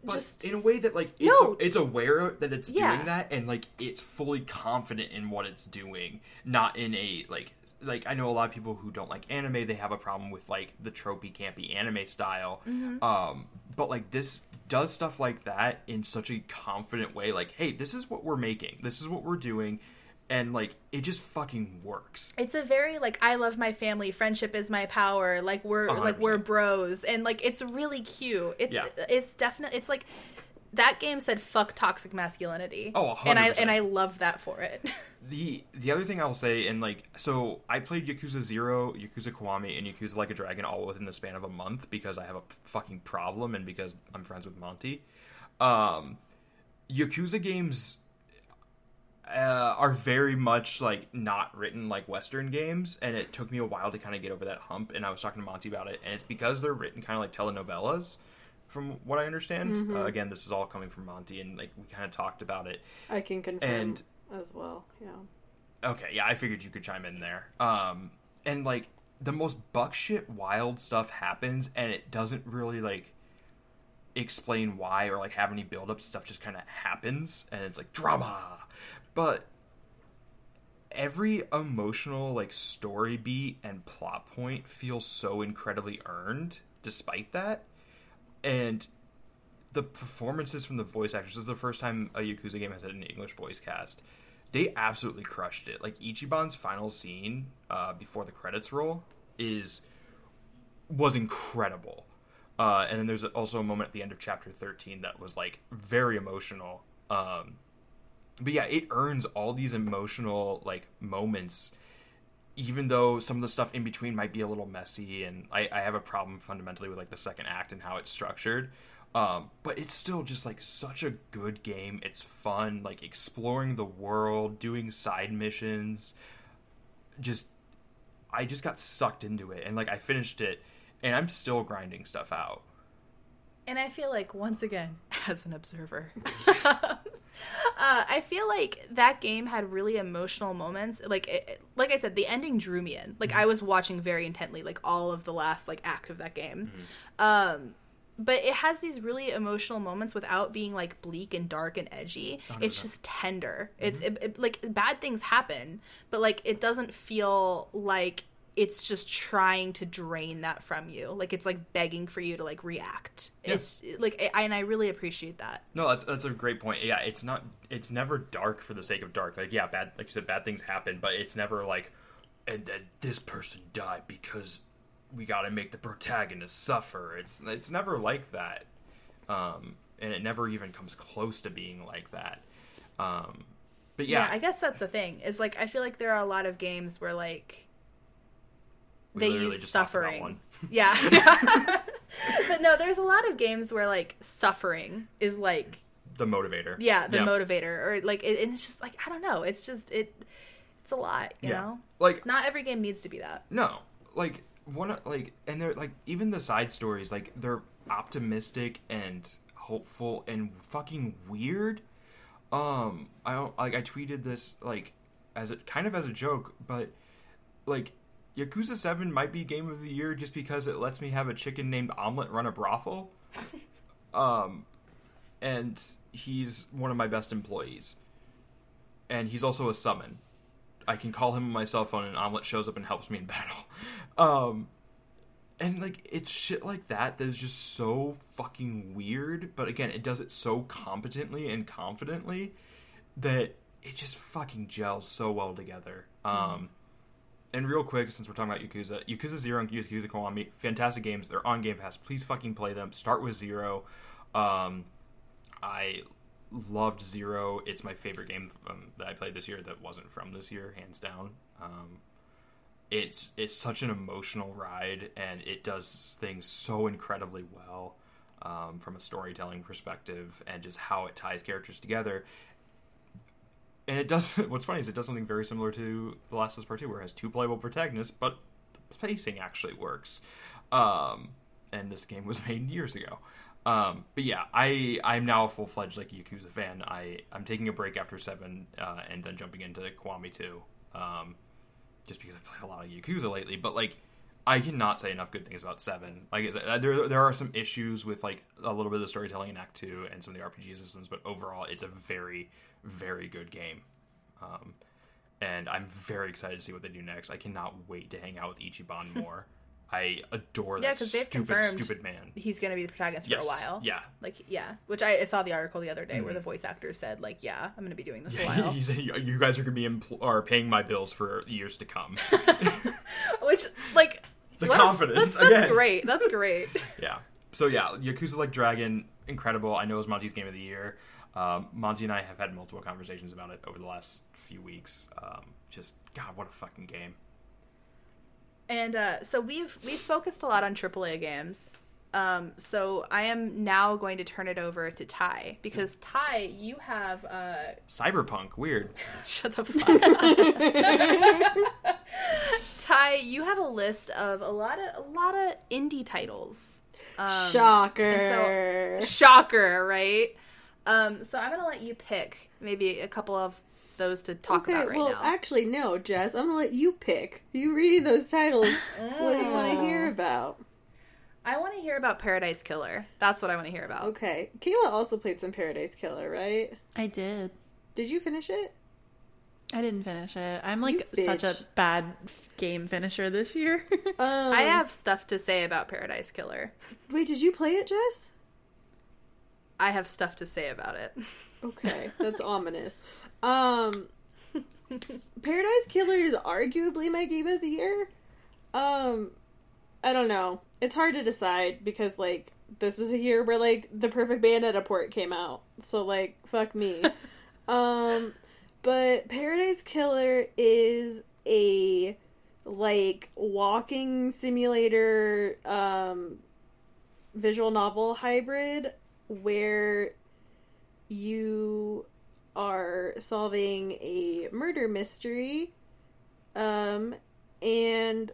but just in a way that like it's No. it's aware that it's Yeah. doing that and like it's fully confident in what it's doing not in a like like i know a lot of people who don't like anime they have a problem with like the tropey campy anime style Mm-hmm. um but like this does stuff like that in such a confident way like hey this is what we're making this is what we're doing and like it just fucking works it's a very like I love my family, friendship is my power. Like we're A hundred like we're bros, and like it's really cute. It's Yeah. it's definitely it's like that game said fuck toxic masculinity. Oh, a and I and. I love that for it. the the other thing I'll say, and like, so I played Yakuza Zero, Yakuza Kiwami, and Yakuza Like a Dragon all within the span of a month because I have a fucking problem and because I'm friends with Monty. Um, Yakuza games uh, are very much like not written like Western games, and it took me a while to kind of get over that hump. And I was talking to Monty about it, and it's because they're written kind of like telenovelas, from what I understand. Uh, again, this is all coming from Monty, and like we kind of talked about it. I can confirm And- as well. Yeah. Okay, yeah, I figured you could chime in there. Um, and like the most buckshit wild stuff happens, and it doesn't really like explain why or like have any build up. Stuff just kind of happens, and it's like drama. But every emotional like story beat and plot point feels so incredibly earned, despite that. And the performances from the voice actors this is the first time a Yakuza game has had an English voice cast. They absolutely crushed it. Like Ichiban's final scene uh, before the credits roll is was incredible. Uh, and then there's also a moment at the end of chapter 13 that was like very emotional. Um, but yeah, it earns all these emotional like moments, even though some of the stuff in between might be a little messy, and I, I have a problem fundamentally with like the second act and how it's structured. Um, but it's still just like such a good game. It's fun, like exploring the world, doing side missions. Just, I just got sucked into it, and like I finished it, and I'm still grinding stuff out. And I feel like once again, as an observer, uh, I feel like that game had really emotional moments. Like, it, like I said, the ending drew me in. Like I was watching very intently, like all of the last like act of that game. Um, but it has these really emotional moments without being like bleak and dark and edgy. It's just tender. Mm-hmm. It's it, it- like bad things happen, but like it doesn't feel like it's just trying to drain that from you. Like it's like begging for you to like react. Yeah. It's like I, and I really appreciate that. No, that's that's a great point. Yeah, it's not it's never dark for the sake of dark. Like yeah, bad like you said, bad things happen, but it's never like and then this person died because we got to make the protagonist suffer. It's it's never like that, um, and it never even comes close to being like that. Um, but yeah, I guess that's the thing. Is like I feel like there are a lot of games where like they use just talked about suffering. one. Yeah. but no, there's a lot of games where like suffering is like The motivator. yeah, the motivator or like it, it's just like I don't know, it's just it it's a lot, you Yeah. know? Like Not every game needs to be that. No, like one like, and they're like even the side stories, like they're optimistic and hopeful and fucking weird. Um, I don't like I tweeted this like as a kind of as a joke, but like Yakuza Seven might be game of the year just because it lets me have a chicken named Omelet run a brothel. um, and he's one of my best employees, and he's also a summon. I can call him on my cell phone and Omelet shows up and helps me in battle. Um and like it's shit like that that is just so fucking weird, but again, it does it so competently and confidently that it just fucking gels so well together. Um and real quick, since we're talking about Yakuza, Yakuza Zero and Yakuza Kiwami, fantastic games. They're on Game Pass. Please fucking play them. Start with Zero. Um, I loved Zero. It's my favorite game um, that I played this year that wasn't from this year, hands down. Um, it's it's such an emotional ride, and it does things so incredibly well um, from a storytelling perspective, and just how it ties characters together. And it does. What's funny is it does something very similar to The Last of Us Part Two, where it has two playable protagonists, but the pacing actually works. Um, and this game was made years ago. Um, but yeah, I I'm now a full fledged like Yakuza fan. I I'm taking a break after seven, uh, and then jumping into Kiwami two, um, just because I've played a lot of Yakuza lately. But like, I cannot say enough good things about seven. Like, uh, there there are some issues with like a little bit of the storytelling in Act two and some of the RPG systems, but overall, it's a very very good game. Um, and I'm very excited to see what they do next. I cannot wait to hang out with Ichiban more. I adore Yeah, that stupid, stupid man. He's going to be the protagonist Yes. for a while. Yeah. Like, yeah. Which I, I saw the article the other day where Mhm. the voice actor said, like, yeah, I'm going to be doing this a Yeah, while. he said, "You guys are going to be empl- are paying my bills for years to come." Which, like, The confidence, That's, that's great. That's great. yeah. So yeah, Yakuza Like Dragon, incredible. I know it's Monty's game of the year. Um, Monty and I have had multiple conversations about it over the last few weeks. Um, just God, what a fucking game! And uh, so we've we've focused a lot on AAA games. Um, so I am now going to turn it over to Ty because Ty, you have uh, Cyberpunk, weird. shut the fuck up. Ty, you have a list of a lot of a lot of indie titles. Um, Shocker. Shocker, right? Um, so I'm gonna let you pick maybe a couple of those to talk okay, about right now. well, now. actually, no, Jess. I'm gonna let you pick. You reading those titles? what do you want to hear about? I want to hear about Paradise Killer. That's what I want to hear about. Okay, Kayla also played some Paradise Killer, right? I did. Did you finish it? I didn't finish it. I'm like such a bad game finisher this year. Um, I have stuff to say about Paradise Killer. Wait, did you play it, Jess? I have stuff to say about it. Okay, that's ominous. Um, Paradise Killer is arguably my game of the year. Um, I don't know. It's hard to decide because like this was a year where like the Perfect Bandit port came out, so like fuck me. um, but Paradise Killer is a like walking simulator um visual novel hybrid where you are solving a murder mystery um and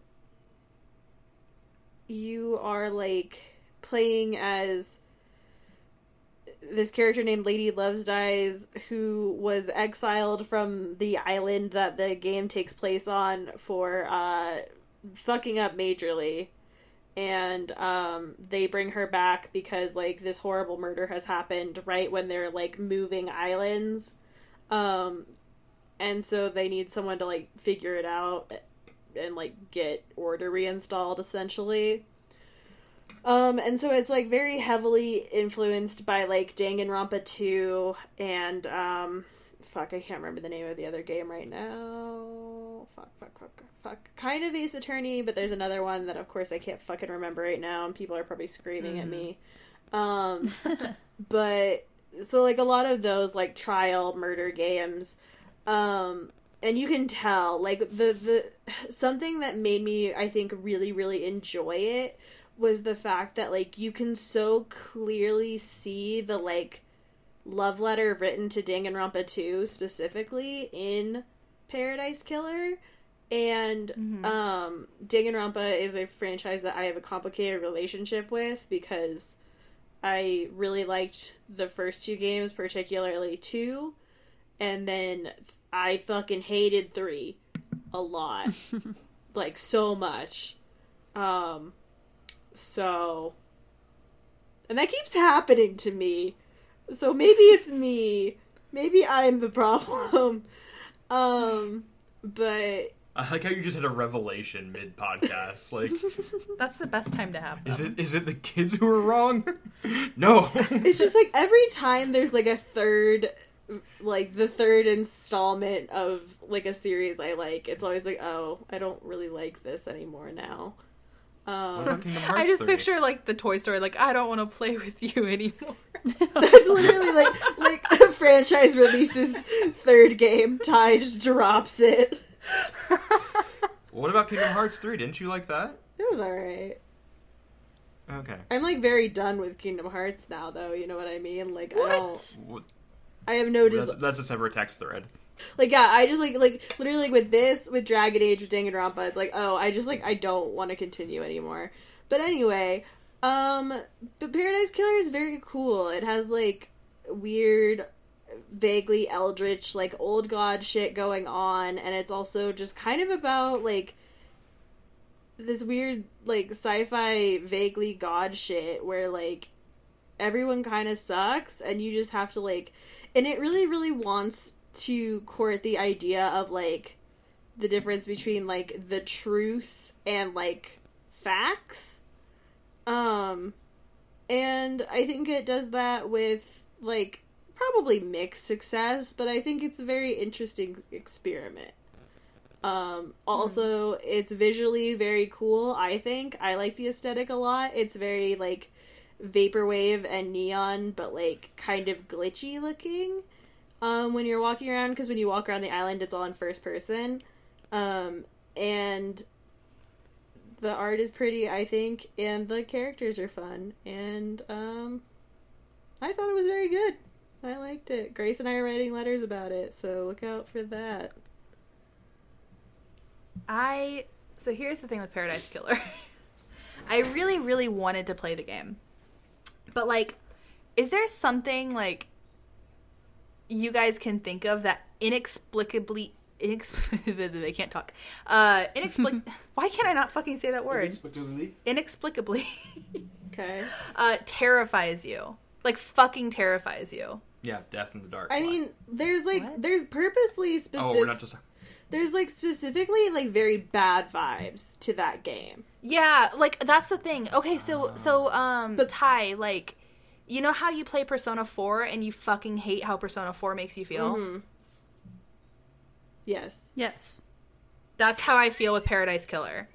you are like playing as this character named Lady Loves Dies who was exiled from the island that the game takes place on for uh fucking up majorly and um they bring her back because like this horrible murder has happened right when they're like moving islands. Um and so they need someone to like figure it out and like get order reinstalled essentially. Um and so it's like very heavily influenced by like Danganronpa 2 and um fuck I can't remember the name of the other game right now. Fuck fuck fuck fuck kind of Ace Attorney but there's another one that of course I can't fucking remember right now and people are probably screaming at me. Um but so like a lot of those like trial murder games um and you can tell like the the something that made me i think really really enjoy it was the fact that like you can so clearly see the like love letter written to Danganronpa 2 specifically in Paradise Killer and um Danganronpa is a franchise that I have a complicated relationship with because I really liked the first two games, particularly 2, and then I fucking hated 3 a lot. like so much. Um so and that keeps happening to me. So maybe it's me. Maybe I'm the problem. Um but I like how you just had a revelation mid podcast. Like, That's the best time to have them. is it is it the kids who are wrong? no. it's just like every time there's like a third like the third installment of like a series I like, it's always like, oh, I don't really like this anymore now. What Um, about Kingdom Hearts I just 3? picture like the Toy Story, like I don't want to play with you anymore. that's literally like like a franchise releases third game, Ty just drops it. What about Kingdom Hearts 3? Didn't you like that? It was alright. Okay. I'm like very done with Kingdom Hearts now, though. You know what I mean? Like I don't. What? I have no That's, that's a separate text thread. Like yeah, I just like like literally like with this with Dragon Age with Danganronpa. It's like oh, I just like I don't want to continue anymore. But anyway, um, but Paradise Killer is very cool. It has like weird, vaguely eldritch like old god shit going on, and it's also just kind of about like this weird like sci-fi vaguely god shit where like everyone kind of sucks and you just have to like and it really really wants to court the idea of like the difference between like the truth and like facts. Um and i think it does that with like probably mixed success but i think it's a very interesting experiment. Um also it's visually very cool i think. I like the aesthetic a lot. It's very like vaporwave and neon but like kind of glitchy looking um when you're walking around because when you walk around the island it's all in first person. Um and the art is pretty i think and the characters are fun. And um i thought it was very good. I liked it. Grace and i are writing letters about it so look out for that. I so here's the thing with Paradise Killer. I really, really wanted to play the game. But like, is there something like you guys can think of that inexplicably inexplicably they can't talk. Uh inexplic why can't I not fucking say that word? Inexplicably. Inexplicably okay uh terrifies you. Like fucking terrifies you. Yeah, Death in the Dark. i Line. mean there's like What? there's purposely specific oh, we're not just. there's like specifically like very bad vibes to that game Yeah, like that's the thing. Okay, so so um But- but Ty, like you know how you play Persona 4 and you fucking hate how Persona 4 makes you feel? Mhm. yes Yes. That's how I feel with Paradise Killer.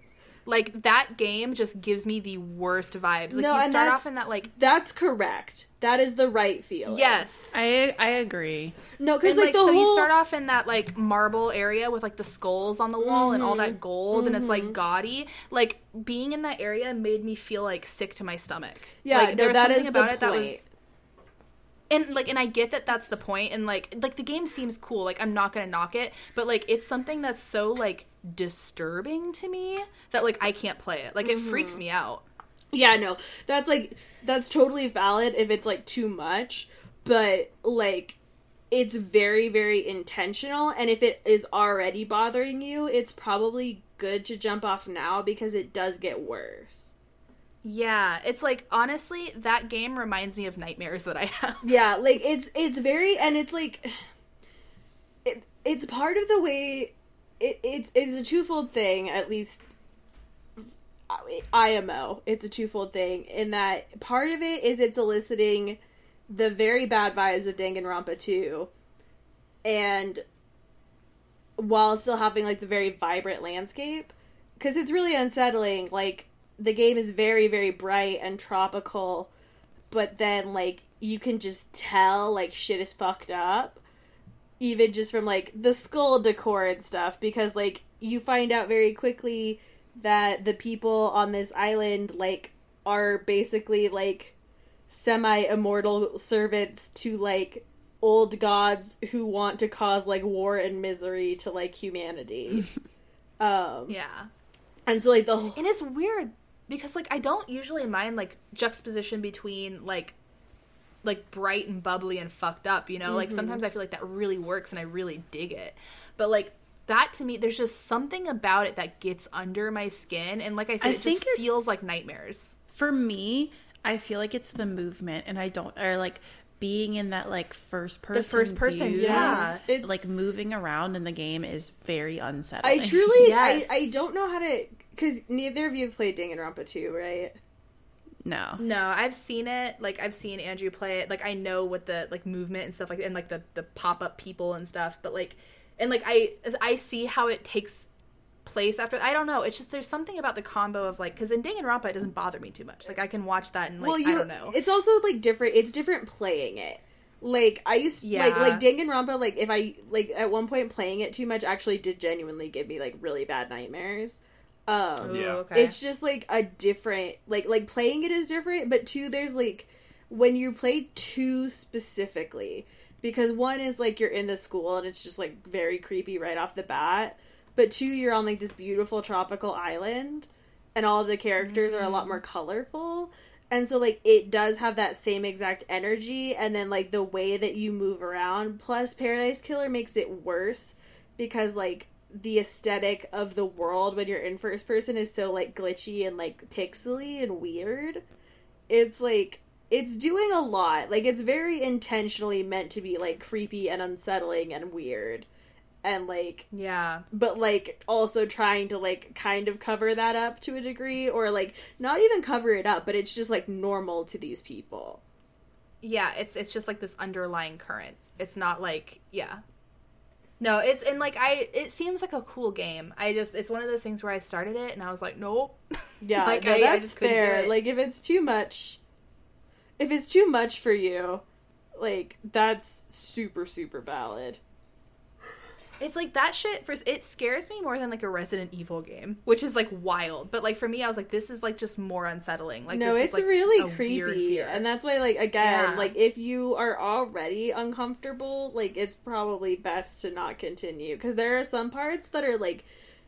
Like that game just gives me the worst vibes. Like No, you and start off in that like that's correct that is the right feeling yes. I I agree. no because like, like, the so whole you start off in that like marble area with like the skulls on the wall and all Mm-hmm. that gold and it's like gaudy. Like being in that area made me feel like sick to my stomach. Yeah, like, no, there was that something is the about it that was and like and I get that that's the point and like like the game seems cool like I'm not gonna knock it but like it's something that's so like disturbing to me that like I can't play it like it Mm-hmm. freaks me out Yeah, no, that's like that's totally valid if it's like too much, but like it's very very intentional and if it is already bothering you, it's probably good to jump off now because it does get worse. Yeah it's like honestly that game reminds me of nightmares that I have Yeah, like it's it's very and it's like it it's part of the way it it's it's a twofold thing at least IMO. It's a twofold thing in that part of it is it's eliciting the very bad vibes of Danganronpa 2 and while still having like the very vibrant landscape cuz it's really unsettling like the game is very very bright and tropical but then like you can just tell like shit is fucked up even just from like the skull decor and stuff because like you find out very quickly that the people on this island like are basically like semi immortal servants to like old gods who want to cause like war and misery to like humanity. Um yeah. and so like the whole and it's weird because like I don't usually mind like juxtaposition between like like bright and bubbly and fucked up, you know? Like Mm-hmm. sometimes I feel like that really works and I really dig it. But like that to me there's just something about it that gets under my skin and like I said I it think just it- feels like nightmares. For me, I feel like it's the movement, and I don't or like being in that like first person. first person, view, yeah. It's- like moving around in the game is very unsettling. I truly Yes. I, I don't know how to because neither of you have played Danganronpa 2, right? no. No, I've seen it. Like I've seen Andrew play it. Like I know what the like movement and stuff like and like the the pop up people and stuff. But like and like I I see how it takes place after. I don't know. It's just there's something about the combo of like because in Danganronpa it doesn't bother me too much. Like I can watch that and like well, you I don't know. It's also like different. It's different playing it. Like I used to, like Yeah. like Danganronpa. Like if I like at one point playing it too much actually did genuinely give me like really bad nightmares. Um, Ooh, Yeah. okay. it's just like a different like like playing it is different but two there's like when you play two specifically because one is like you're in the school and it's just like very creepy right off the bat but two you're on like this beautiful tropical island and all of the characters are a lot more colorful and so like it does have that same exact energy and then like the way that you move around plus paradise killer makes it worse because like the aesthetic of the world when you're in first person is so like glitchy and like pixely and weird. It's like it's doing a lot. Like it's very intentionally meant to be like creepy and unsettling and weird. And like yeah. but like also trying to like kind of cover that up to a degree or like not even cover it up, but it's just like normal to these people. Yeah, it's it's just like this underlying current. It's not like yeah. No, it's and like I it seems like a cool game. I just it's one of those things where I started it and I was like, nope. Yeah, Like, no, I- I that's just fair. Like if it's too much, if it's too much for you, like that's super super valid. It's like that shit for it scares me more than like a Resident Evil game, which is like wild. But like for me, I was like, this is like just more unsettling. Like no, this is, it's like, really creepy, and that's why like again, Yeah. like if you are already uncomfortable, like it's probably best to not continue because there are some parts that are like.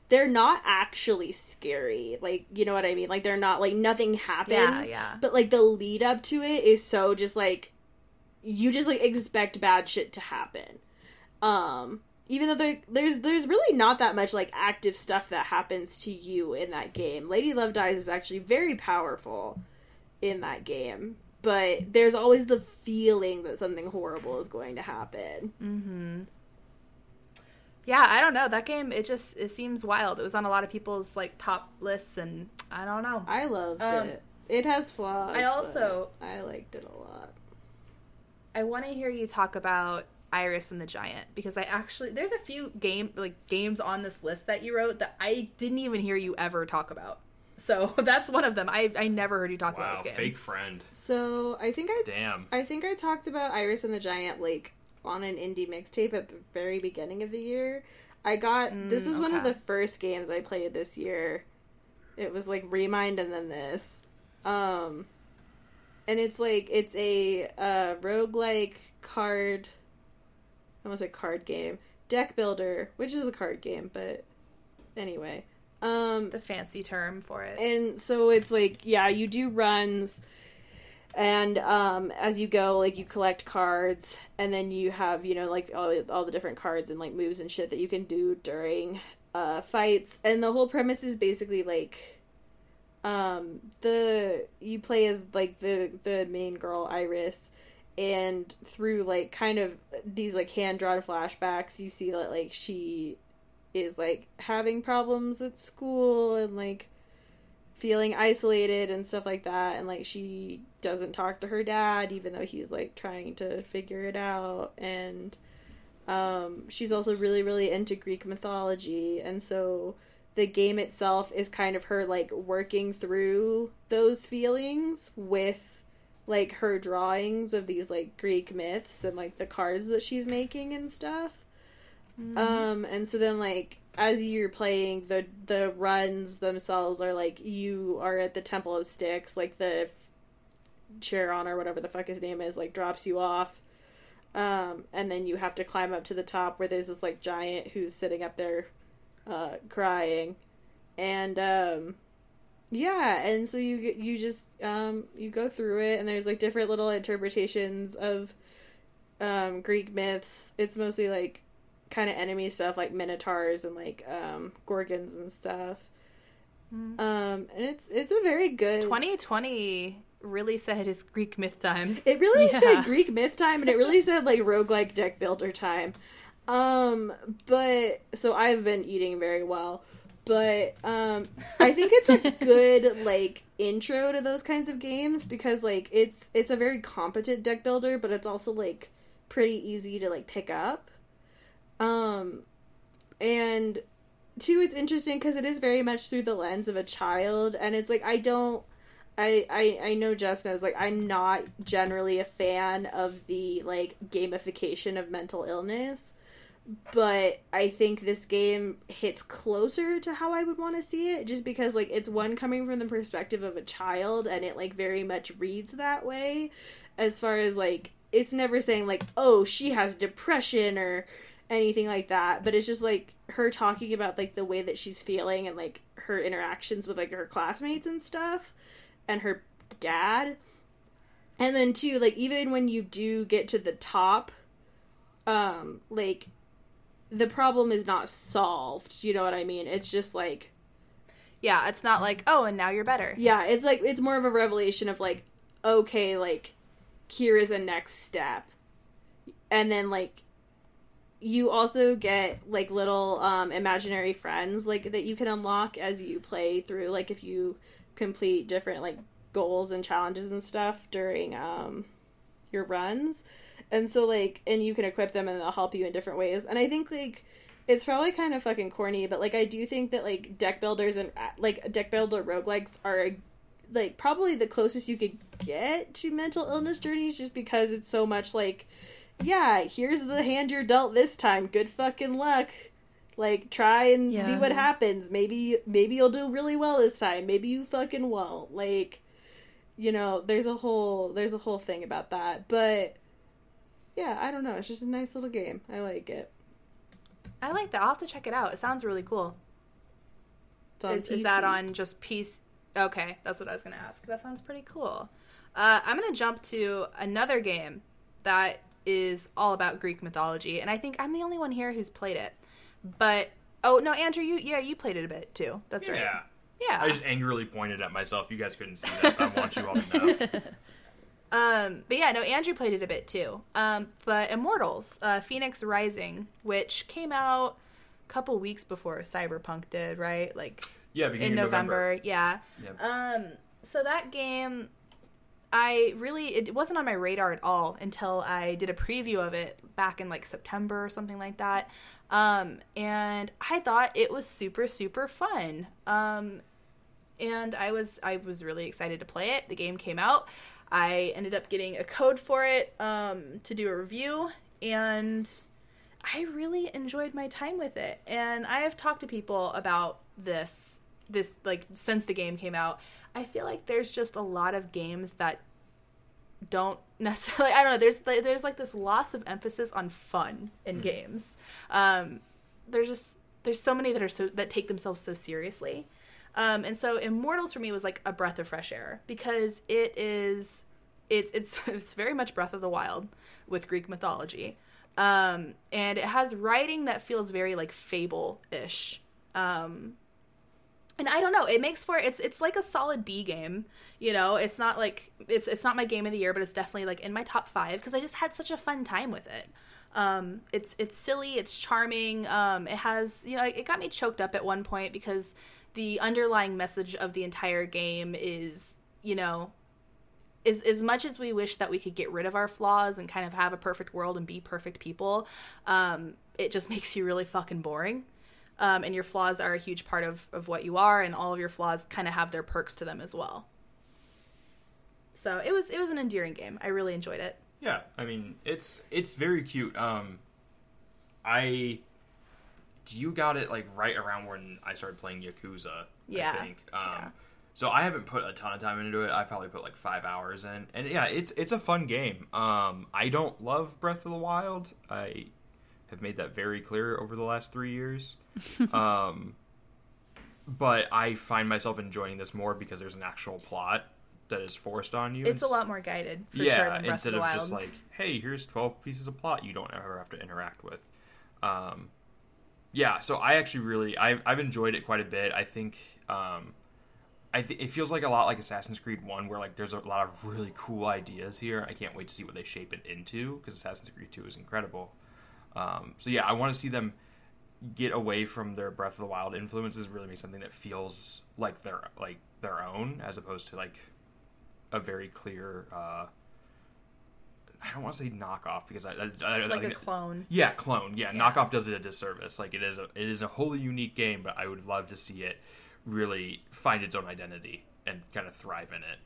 They're not actually scary. Like, you know what I mean? Like they're not like nothing happens. Yeah, yeah. But like the lead up to it is so just like you just like expect bad shit to happen. Um even though there, there's there's really not that much like active stuff that happens to you in that game. Lady Love Dies is actually very powerful in that game, but there's always the feeling that something horrible is going to happen. Mm-hmm. Yeah, I don't know. That game it just it seems wild. It was on a lot of people's like top lists and I don't know. I loved Um, it. It has flaws. I also- I liked it a lot. I want to hear you talk about Iris and the Giant because I actually there's a few game like games on this list that you wrote that I didn't even hear you ever talk about. So that's one of them. I I never heard you talk about Wow, this game. fake friend. So I think I Damn. I think I talked about Iris and the Giant like on an indie mixtape at the very beginning of the year. I got this is was one of the first games I played this year. It was like Re Mind and then this. Um and it's like it's a uh roguelike card I almost a card game. Deck builder, which is a card game, but anyway. Um The fancy term for it. and so it's like yeah you do runs and um as you go like you collect cards and then you have you know like all, all the different cards and like moves and shit that you can do during uh fights and the whole premise is basically like um the you play as like the the main girl iris and through like kind of these like hand drawn flashbacks you see that like she is like having problems at school and like feeling isolated and stuff like that and like she doesn't talk to her dad even though he's like trying to figure it out and um she's also really really into greek mythology and so the game itself is kind of her like working through those feelings with like her drawings of these like greek myths and like the cards that she's making and stuff um, and so then like as you're playing the the runs themselves are like you are at the Temple of Styx, like the Charon or whatever the fuck his name is, like drops you off. Um, and then you have to climb up to the top where there's this like giant who's sitting up there uh crying. And um yeah, and so you you just um you go through it and there's like different little interpretations of um Greek myths. It's mostly like kind of enemy stuff like minotaurs and like um gorgons and stuff. Mm. Um and it's it's a very good 2020 really said it's Greek myth time. It really Yeah. said Greek myth time and it really said like roguelike deck builder time. Um but so I've been eating very well. But um I think it's a good like intro to those kinds of games because like it's it's a very competent deck builder but it's also like pretty easy to like pick up. Um and two it's interesting because it is very much through the lens of a child and it's like i don't I, I I know Jess knows like I'm not generally a fan of the like gamification of mental illness, but I think this game hits closer to how I would want to see it just because like it's one coming from the perspective of a child and it like very much reads that way. As far as like it's never saying like oh she has depression or anything like that but it's just like her talking about like the way that she's feeling and like her interactions with like her classmates and stuff and her dad. And then too like even when you do get to the top um like the problem is not solved you know what i mean? It's just like Yeah, it's not like, oh, and now you're better. yeah it's like it's more of a revelation of like okay like here is a next step. And then like you also get like little um imaginary friends like that you can unlock as you play through like if you complete different like goals and challenges and stuff during um your runs and so like and you can equip them and they'll help you in different ways. And i think like it's probably kind of fucking corny but like i do think that like deck builders and uh, like deck builder roguelikes are like probably the closest you could get to mental illness journeys just because it's so much like yeah here's the hand you're dealt this time. Good fucking luck. Like try and see what happens. Maybe maybe you'll do really well this time. Maybe you fucking won't. Like you know there's a whole there's a whole thing about that. But yeah i don't know it's just a nice little game i like it I like that. I'll have to check it out. It sounds really cool. it's on Is, is that on just piece? Okay, that's what I was gonna ask. That sounds pretty cool. Uh, I'm gonna jump to another game that is all about Greek mythology, and I think I'm the only one here who's played it. But oh no, Andrew, you yeah, you played it a bit too. That's right. Yeah. Yeah. I just angrily pointed at myself. You guys couldn't see that. I want you all to know. Um, but yeah, no, Andrew played it a bit too. Um, but Immortals, uh, Fenyx Rising, which came out a couple weeks before Cyberpunk did, right? Like Yeah, beginning in of November. Yeah. Yep. Um, so that game, I really it wasn't on my radar at all until I did a preview of it back in like September or something like that. Um, and I thought it was super super fun. Um, and I was I was really excited to play it. The game came out. I ended up getting a code for it um, to do a review, and I really enjoyed my time with it. And I have talked to people about this this like since the game came out. I feel like there's just a lot of games that don't necessarily I don't know, there's there's like this loss of emphasis on fun in games. Um there's just there's so many that are so that take themselves so seriously. Um, and so Immortals for me was like a breath of fresh air because it is it's it's it's very much Breath of the Wild with Greek mythology. Um, and it has writing that feels very like fable ish. Um, and I don't know, it makes for it's it's like a solid B game. You know, it's not like it's it's not my game of the year, but it's definitely like in my top five because I just had such a fun time with it. Um, it's it's silly, it's charming. Um, it has you know it got me choked up at one point because the underlying message of the entire game is you know is as much as we wish that we could get rid of our flaws and kind of have a perfect world and be perfect people, um, it just makes you really fucking boring. Um, and your flaws are a huge part of, of what you are, and all of your flaws kind of have their perks to them as well. So it was it was an endearing game. I really enjoyed it. Yeah, I mean it's it's very cute. Um, I you got it like right around when I started playing Yakuza. Yeah, I think. Um, yeah. So I haven't put a ton of time into it. I probably put like five hours in, and yeah, it's it's a fun game. Um, I don't love Breath of the Wild. I have made that very clear over the last three years. um, but I find myself enjoying this more because there's an actual plot that is forced on you. It's a lot more guided for yeah, sure than Breath instead of the of, just like, hey, here's twelve pieces of plot you don't ever have to interact with. Um, yeah, so I actually really I've, I've enjoyed it quite a bit. I think um, I th- it feels like a lot like Assassin's Creed One, where like there's a lot of really cool ideas here. I can't wait to see what they shape it into because Assassin's Creed Two is incredible. Um, so yeah, I want to see them get away from their Breath of the Wild influences, really make something that feels like their like their own, as opposed to like a very clear. Uh, I don't want to say knockoff because I, I, I like a clone. yeah, clone. Yeah, Yeah. knockoff does it a disservice. Like it is a it is a wholly unique game, but I would love to see it really find its own identity and kind of thrive in it.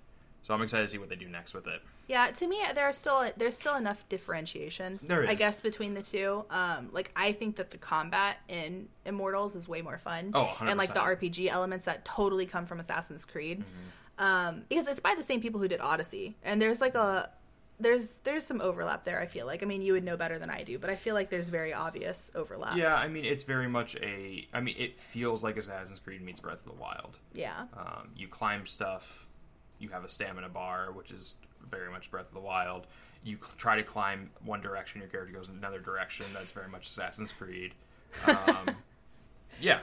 So I'm excited to see what they do next with it. Yeah, to me, there's still there's still enough differentiation. There I guess between the two. Um, like I think that the combat in Immortals is way more fun. Oh, 100%. and like the RPG elements that totally come from Assassin's Creed, Mm-hmm. um, because it's by the same people who did Odyssey, and there's like a there's there's some overlap there. I feel like. I mean, you would know better than I do, but I feel like there's very obvious overlap. Yeah, I mean it's very much a. I mean it feels like Assassin's Creed meets Breath of the Wild. Yeah. Um, you climb stuff. You have a stamina bar, which is very much Breath of the Wild. You cl- try to climb one direction, your character goes in another direction. That's very much Assassin's Creed. Um, yeah,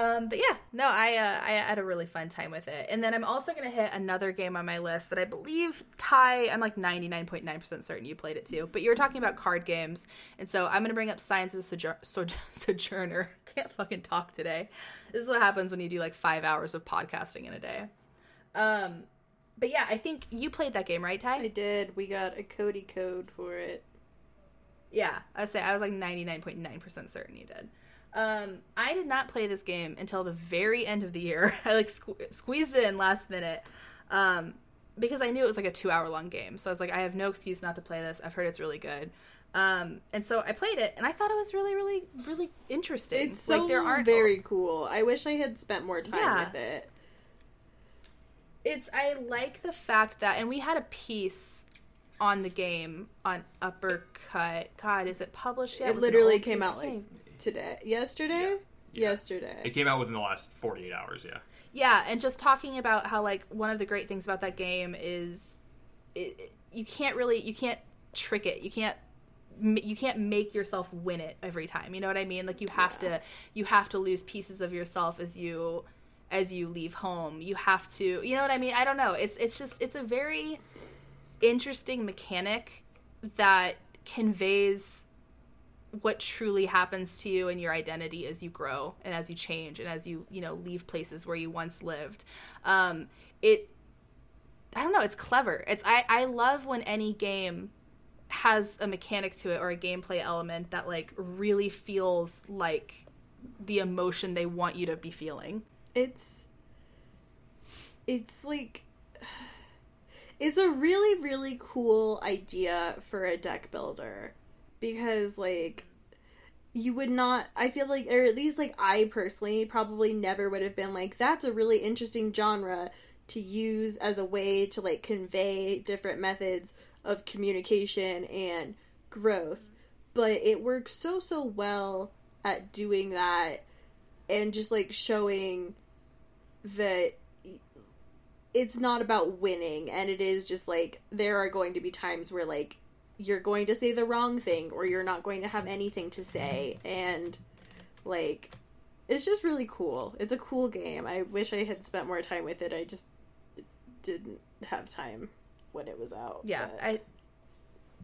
Um, but yeah, no, I uh, I had a really fun time with it, and then I'm also gonna hit another game on my list that I believe Ty. I'm like 99.9 percent certain you played it too, but you were talking about card games, and so I'm gonna bring up Signs of Sojour- Sojour- Sojourner. Can't fucking talk today. This is what happens when you do like five hours of podcasting in a day. Um, but yeah, I think you played that game, right, Ty? I did. We got a Cody code for it. Yeah, I say I was like 99.9% certain you did. Um, I did not play this game until the very end of the year. I like sque- squeezed it in last minute um, because I knew it was like a two hour long game. So I was like, I have no excuse not to play this. I've heard it's really good. Um, and so I played it, and I thought it was really, really, really interesting. It's so like there aren't very cool. I wish I had spent more time Yeah. with it. it's I like the fact that and we had a piece on the game on Uppercut. God, is it published yet? It an literally came out like? Today, yesterday, Yeah. yesterday. it came out within the last 48 hours. Yeah, Yeah, and just talking about how like one of the great things about that game is it, it- you can't really you can't trick it. You can't you can't make yourself win it every time. You know what I mean? Like you have Yeah. to you have to lose pieces of yourself as you as you leave home. You have to, you know what I mean? I don't know. It's it's just it's a very interesting mechanic that conveys what truly happens to you and your identity as you grow and as you change and as you you know leave places where you once lived. Um it i don't know it's clever. It's i i love when any game has a mechanic to it or a gameplay element that like really feels like the emotion they want you to be feeling. It's it's like it's a really really cool idea for a deck builder because like you would not i feel like or at least like i personally probably never would have been like that's a really interesting genre to use as a way to like convey different methods of communication and growth. But it works so so well at doing that and just like showing that it's not about winning and it is just like there are going to be times where like you're going to say the wrong thing or you're not going to have anything to say. And like it's just really cool. It's a cool game. I wish i had spent more time with it. I just didn't have time when it was out yeah but- i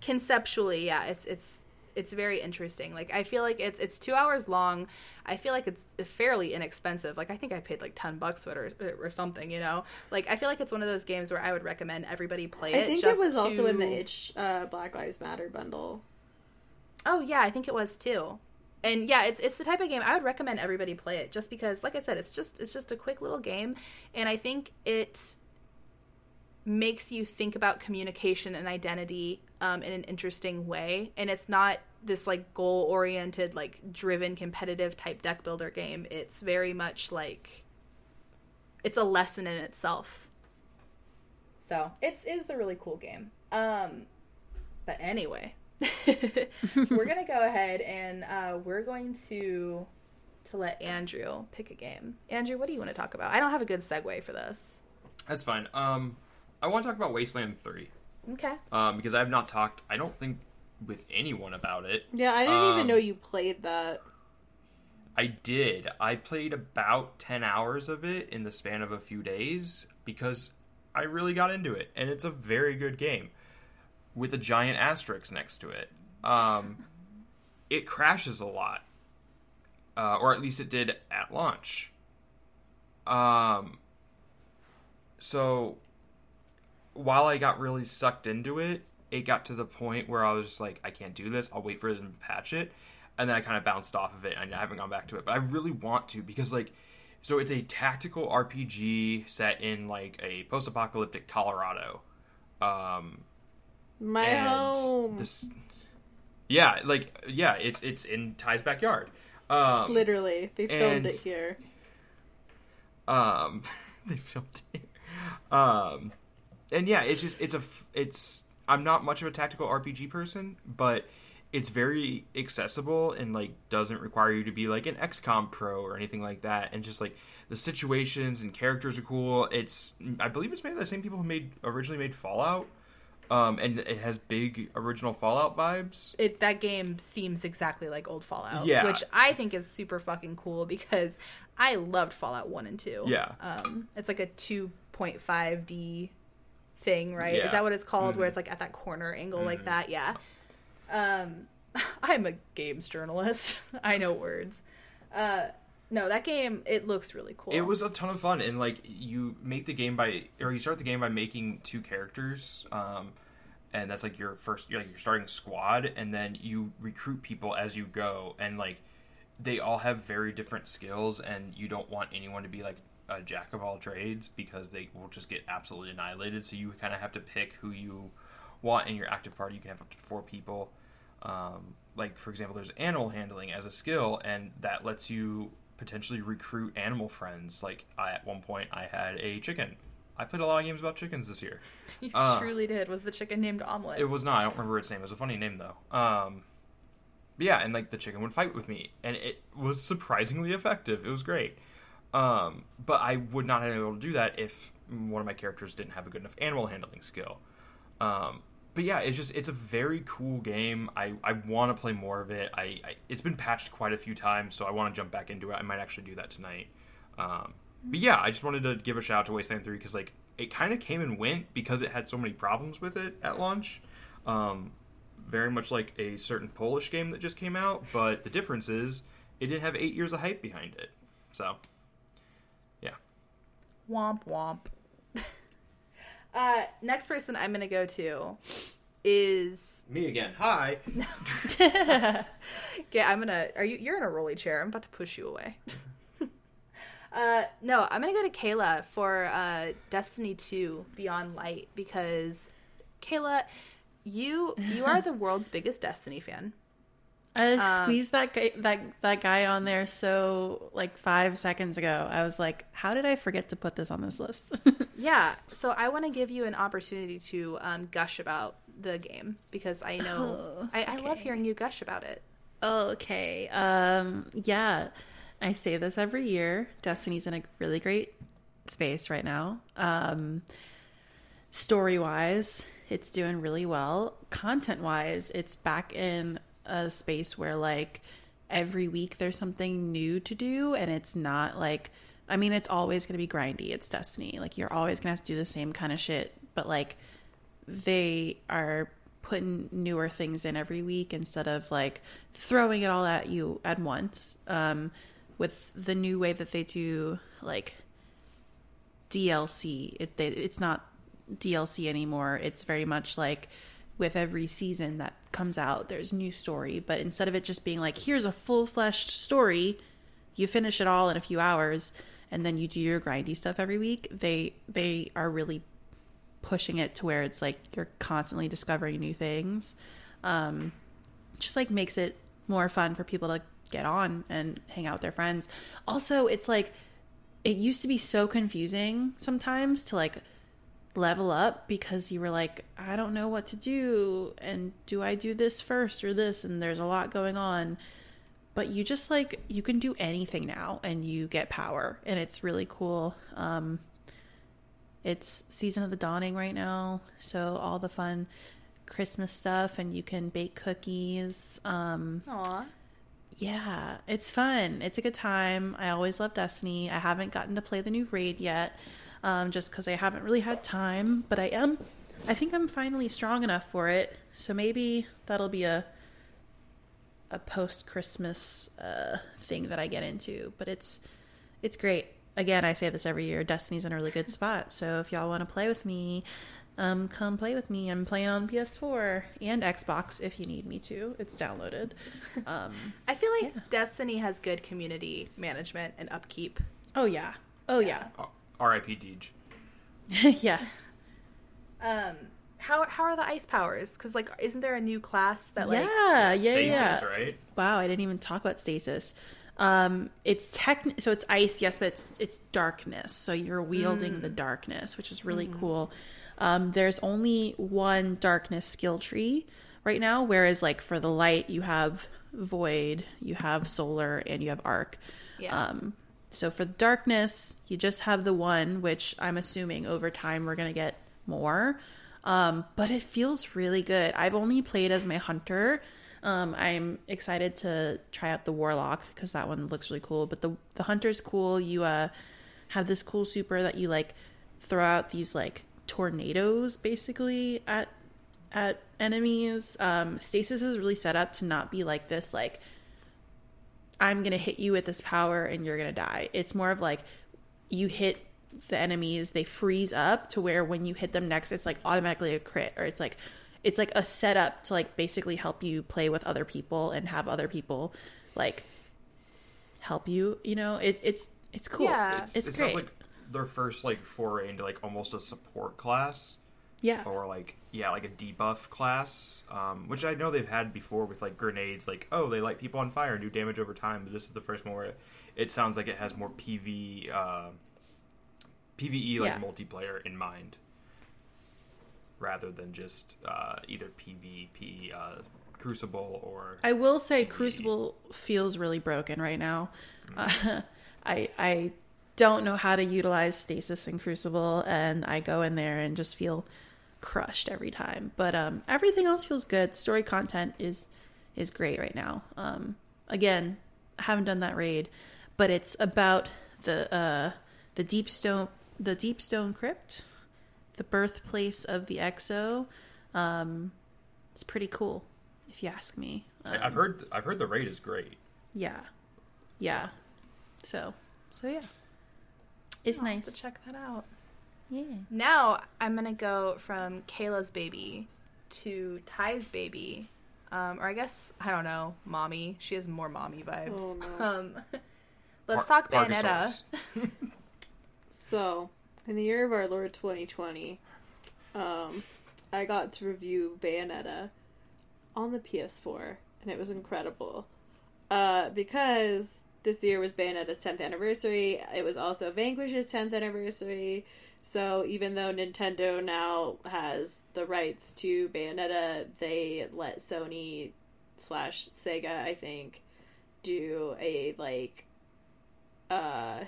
conceptually yeah it's it's it's very interesting. Like i feel like it's it's two hours long. I feel like it's fairly inexpensive. Like i think i paid like 10 bucks for it or, or something you know? Like i feel like it's one of those games where i would recommend everybody play it i think it was also in the itch uh, black lives matter bundle. Oh yeah i think it was too. And yeah it's it's the type of game i would recommend everybody play it just because like i said it's just it's just a quick little game. And i think it makes you think about communication and identity um, in an interesting way. And it's not this like goal oriented like driven competitive type deck builder game. It's very much like it's a lesson in itself. So it's it's a really cool game. Um but anyway we're gonna go ahead and uh, we're going to to let andrew pick a game. Andrew what do you want to talk about? I don't have a good segue for this. That's fine. Um, I want to talk about Wasteland 3 okay um, because I have not talked. I don't think with anyone about it. yeah i didn't even Um, know you played that I did. I played about 10 hours of it in the span of a few days because I really got into it. And it's a very good game with a giant asterisk next to it. Um, it crashes a lot, uh, or at least it did at launch. Um, so while I got really sucked into it, it got to the point where I was just like, I can't do this. I'll wait for them to patch it. And then I kind of bounced off of it and I haven't gone back to it. But I really want to because, like, so it's a tactical RPG set in like a post-apocalyptic Colorado. Um, My home. This, yeah, like yeah, it's it's in Ty's backyard. Um, Literally, they filmed and- it here. Um, they filmed it. Um, and yeah, it's just it's a it's I'm not much of a tactical RPG person, but it's very accessible and like doesn't require you to be like an XCOM pro or anything like that. And just like the situations and characters are cool. It's I believe it's made by the same people who made originally made Fallout. Um, and it has big original Fallout vibes. It that game seems exactly like old Fallout, Yeah. which I think is super fucking cool because I loved Fallout One and Two. Yeah. um, it's like a two point five D thing, right? Yeah. Mm-hmm. Is that what it's called? Where it's like at that corner angle like that? Yeah. Um, I'm a games journalist. I know words. Uh, no, that game it looks really cool. It was a ton of fun, and like you make the game by, or you start the game by making two characters, um, and that's like your first, you're like you're starting a squad, and then you recruit people as you go, and like they all have very different skills, and you don't want anyone to be like a jack of all trades because they will just get absolutely annihilated. So you kind of have to pick who you want in your active party. You can have up to four people. Um, like for example, there's animal handling as a skill, and that lets you potentially recruit animal friends. Like I, at one point, I had a chicken. I played a lot of games about chickens this year. you uh, truly did. Was the chicken named Omelet? It was not. I don't remember its name. It was a funny name though. Um, yeah, and like the chicken would fight with me, and it was surprisingly effective. It was great. Um, but I would not have been able to do that if one of my characters didn't have a good enough animal handling skill. Um, but yeah, it's just it's a very cool game. I, I want to play more of it. I, I it's been patched quite a few times, so I want to jump back into it. I might actually do that tonight. Um, but yeah, I just wanted to give a shout out to Wasteland Three because like it kind of came and went because it had so many problems with it at launch. Um, very much like a certain Polish game that just came out, but the difference is it didn't have eight years of hype behind it. So Womp womp. uh, next person I'm gonna go to is me again. Hi. yeah. I'm gonna. Are you? You're in a rolly chair. I'm about to push you away. uh, no, I'm gonna go to Kayla for uh, Destiny 2 Beyond Light because Kayla, you you are the world's biggest Destiny fan. I Um, squeezed that guy, that that guy on there so like five seconds ago. I was like, how did I forget to put this on this list? Yeah, so I want to give you an opportunity to um, gush about the game because I know Oh, I, I love hearing you gush about it. okay. Um. Yeah, I say this every year. Destiny's in a really great space right now. Um. Story wise, it's doing really well. Content wise, it's back in a space where like every week there's something new to do and it's not like I mean it's always going to be grindy. It's Destiny. Like you're always going to have to do the same kind of shit, but like they are putting newer things in every week instead of like throwing it all at you at once. Um with the new way that they do like DLC. It they, it's not DLC anymore. It's very much like with every season that comes out, there's new story. But instead of it just being like, here's a full fleshed story, you finish it all in a few hours, and then you do your grindy stuff every week. They they are really pushing it to where it's like you're constantly discovering new things. Um, just like makes it more fun for people to get on and hang out with their friends. Also, it's like it used to be so confusing sometimes to like level up because you were like, I don't know what to do and do I do this first or this and there's a lot going on. But you just like you can do anything now and you get power and it's really cool. Um it's season of the dawning right now, so all the fun Christmas stuff and you can bake cookies. Um Aw. yeah, it's fun. It's a good time. I always love Destiny. I haven't gotten to play the new raid yet, um, just because I haven't really had time. But I am. I think I'm finally strong enough for it. So maybe that'll be a a post Christmas uh, thing that I get into. But it's it's great. Again, I say this every year. Destiny's in a really good spot. So if y'all want to play with me, um, come play with me. I'm playing on PS4 and Xbox if you need me to. It's downloaded. Um, I feel like Yeah. Destiny has good community management and upkeep. Oh yeah. Oh yeah. Oh, R.I.P. Deej. yeah. Um, how how are the ice powers? Because like, isn't there a new class that like? yeah, yeah, Stasis, yeah. right? Wow, I didn't even talk about stasis. Um, it's tech, so it's ice, yes, but it's it's darkness. So you're wielding the darkness, which is really cool. Um, there's only one darkness skill tree right now, whereas like for the light, you have void, you have solar, and you have arc. Yeah. Um, so for darkness, you just have the one, which I'm assuming over time we're gonna get more. Um, but it feels really good. I've only played as my hunter. Um, I'm excited to try out the warlock because that one looks really cool. But the the hunter's cool. You uh have this cool super that you like throw out these like tornadoes basically at at enemies. Um, stasis is really set up to not be like this like I'm gonna hit you with this power and you're gonna die. It's more of like you hit the enemies, they freeze up to where when you hit them next, it's like automatically a crit, or it's like it's like a setup to like basically help you play with other people and have other people like help you. You know, it, it's it's cool. Yeah. it's, it great. sounds like their first like foray into like almost a support class yeah, or like yeah like a debuff class um, which i know they've had before with like grenades like oh they light people on fire and do damage over time but this is the first one where it, it sounds like it has more pv uh, pve like Yeah. multiplayer in mind rather than just uh, either pvp uh, crucible or I will say Crucible feels really broken right now. Uh, I I don't know how to utilize stasis in Crucible, and I go in there and just feel crushed every time. But um, everything else feels good. Story content is is great right now. Um, again, I haven't done that raid, but it's about the uh, the deep stone the deep stone crypt, the birthplace of the Exo. Um, it's pretty cool, if you ask me. I- Um, i've heard i've heard the raid is great yeah. Yeah. So, so yeah. It's I'll have nice. to check that out. Yeah. Now I'm gonna go from Kayla's baby to Ty's baby, um, or I guess I don't know, mommy. She has more mommy vibes. Oh, no. Um, let's Par- talk Bayonetta. So, in the year of our Lord 2020, um, I got to review Bayonetta on the PS4, and it was incredible. Uh, because this year was Bayonetta's 10th anniversary, it was also Vanquish's 10th anniversary. So, even though Nintendo now has the rights to Bayonetta, they let Sony slash Sega, I think, do a like uh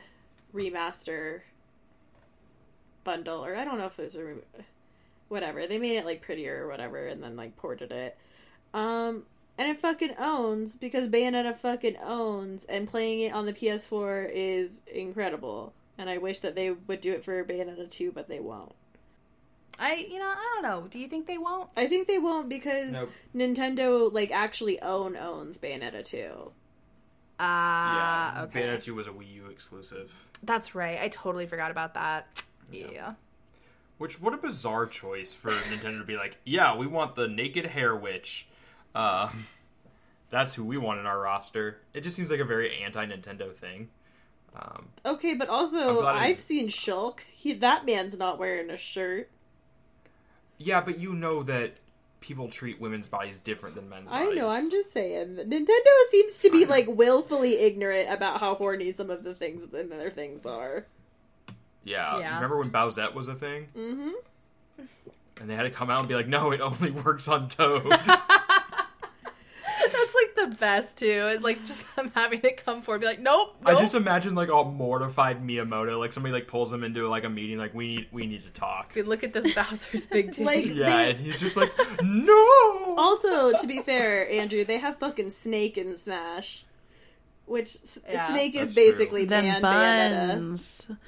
remaster bundle or I don't know if it was a re- whatever. They made it like prettier or whatever and then like ported it. Um and it fucking owns because Bayonetta fucking owns and playing it on the PS4 is incredible. And I wish that they would do it for Bayonetta 2, but they won't. I, you know, I don't know. Do you think they won't? I think they won't because Nope. Nintendo like actually own owns Bayonetta 2. Ah, yeah okay. bayonetta 2 was a wii u exclusive That's right. I totally forgot about that. Yeah. Which what a bizarre choice for Nintendo to be like, yeah, we want the naked hair witch. Uh, that's who we want in our roster. It just seems like a very anti-Nintendo thing. Um, Okay, but also I- I've seen Shulk. He that man's not wearing a shirt. yeah, but you know that people treat women's bodies different than men's bodies. I know, I'm just saying. Nintendo seems to be like willfully ignorant about how horny some of the things in their things are. Yeah. Yeah. Remember when Bowsette was a thing? Mm-hmm. And they had to come out and be like, no, it only works on Toad. That's like the best too. Is like just them having to come forward, and be like, nope, I just imagine like all mortified Miyamoto, like somebody like pulls him into like a meeting, like we need we need to talk. We look at this Bowser's big titties. Like- Yeah, They- and he's just like, no. Also, to be fair, Andrew, they have fucking Snake in Smash, which Yeah. Snake is That's true. basically Them banned Bayonetta.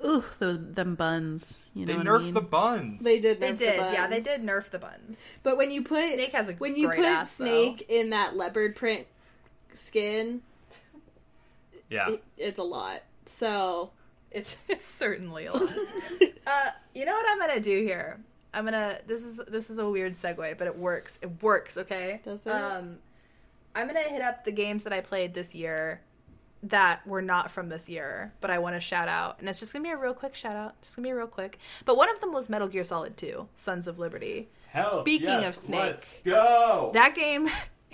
Buns. Ooh, those them buns. You know They what nerfed I mean? the buns. They did. they nerf the did, yeah, they did nerf the buns. But when you put Snake has a when you great put ass, though. Snake in that leopard print skin, Yeah. it, it's a lot. So It's it's certainly a lot. uh, you know what I'm gonna do here? I'm gonna. This is this is a weird segue, but it works. It works. Okay. Does it? Um, I'm gonna hit up the games that I played this year, that were not from this year, but I want to shout out, and it's just gonna be a real quick shout out. Just gonna be real quick. But one of them was Metal Gear Solid 2, Sons of Liberty. Hell, Speaking yes, of Snake, let's go. that game,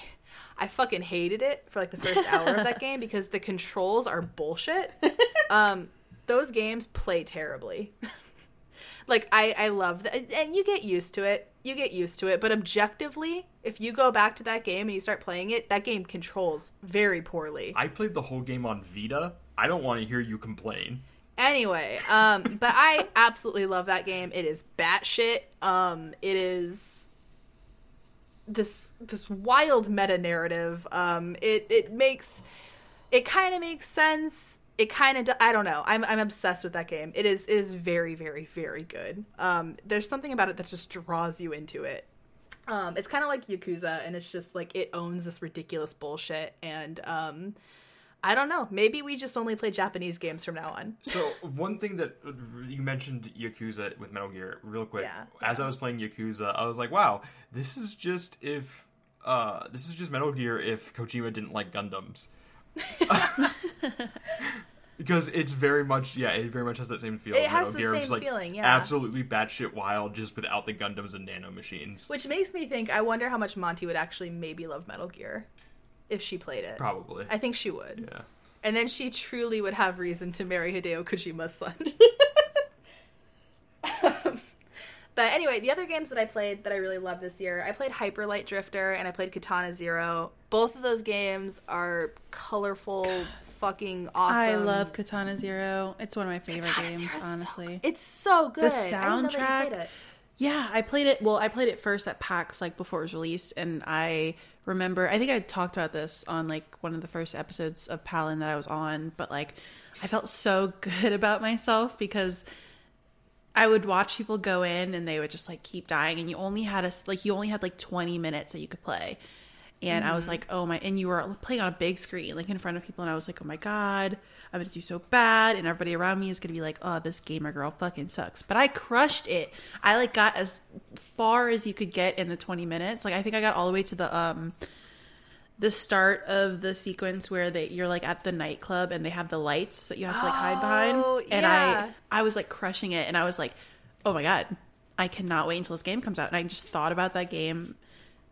I fucking hated it for like the first hour of that game because the controls are bullshit. Um, those games play terribly. like I, I love that, and you get used to it. You get used to it, but objectively, if you go back to that game and you start playing it, that game controls very poorly. I played the whole game on Vita. I don't want to hear you complain. Anyway, um, but I absolutely love that game. It is batshit. Um, it is this this wild meta narrative. Um, it it makes it kind of makes sense. It kind of I don't know. I'm I'm obsessed with that game. It is it is very very very good. Um, there's something about it that just draws you into it. Um, it's kind of like Yakuza, and it's just like it owns this ridiculous bullshit. And um, I don't know. Maybe we just only play Japanese games from now on. So one thing that you mentioned Yakuza with Metal Gear, real quick. Yeah, As I was playing Yakuza, I was like, "Wow, this is just if uh, this is just Metal Gear if Kojima didn't like Gundams." because it's very much, yeah, it very much has that same feel. It has Metal the Gear, same just, like, feeling, yeah. Absolutely batshit wild, just without the Gundams and nano machines. Which makes me think. I wonder how much Monty would actually maybe love Metal Gear if she played it. Probably. I think she would. yeah. And then she truly would have reason to marry Hideo Kojima's son. but anyway, the other games that I played that I really love this year, I played Hyper Light Drifter and I played Katana Zero. Both of those games are colorful, fucking awesome. I love Katana Zero. It's one of my favorite Katana games, Zero's so honestly. It's so good. The I didn't know that you soundtrack-. Yeah, I played it. Well, I played it first at PAX, like before it was released, and I remember. I think I talked about this on like one of the first episodes of Palin that I was on, but like I felt so good about myself because I would watch people go in and they would just like keep dying, and you only had a like you only had like twenty minutes that you could play, and I was like, oh my, and you were playing on a big screen, like in front of people, and I was like, oh my god. I'm gonna do so bad, and everybody around me is gonna be like, "Oh, this gamer girl fucking sucks." But I crushed it. I like got as far as you could get in the 20 minutes. Like I think I got all the way to the um the start of the sequence where they you're like at the nightclub and they have the lights that you have to like hide behind. Oh, And yeah. I I was like crushing it, and I was like, "Oh my god, I cannot wait until this game comes out." And I just thought about that game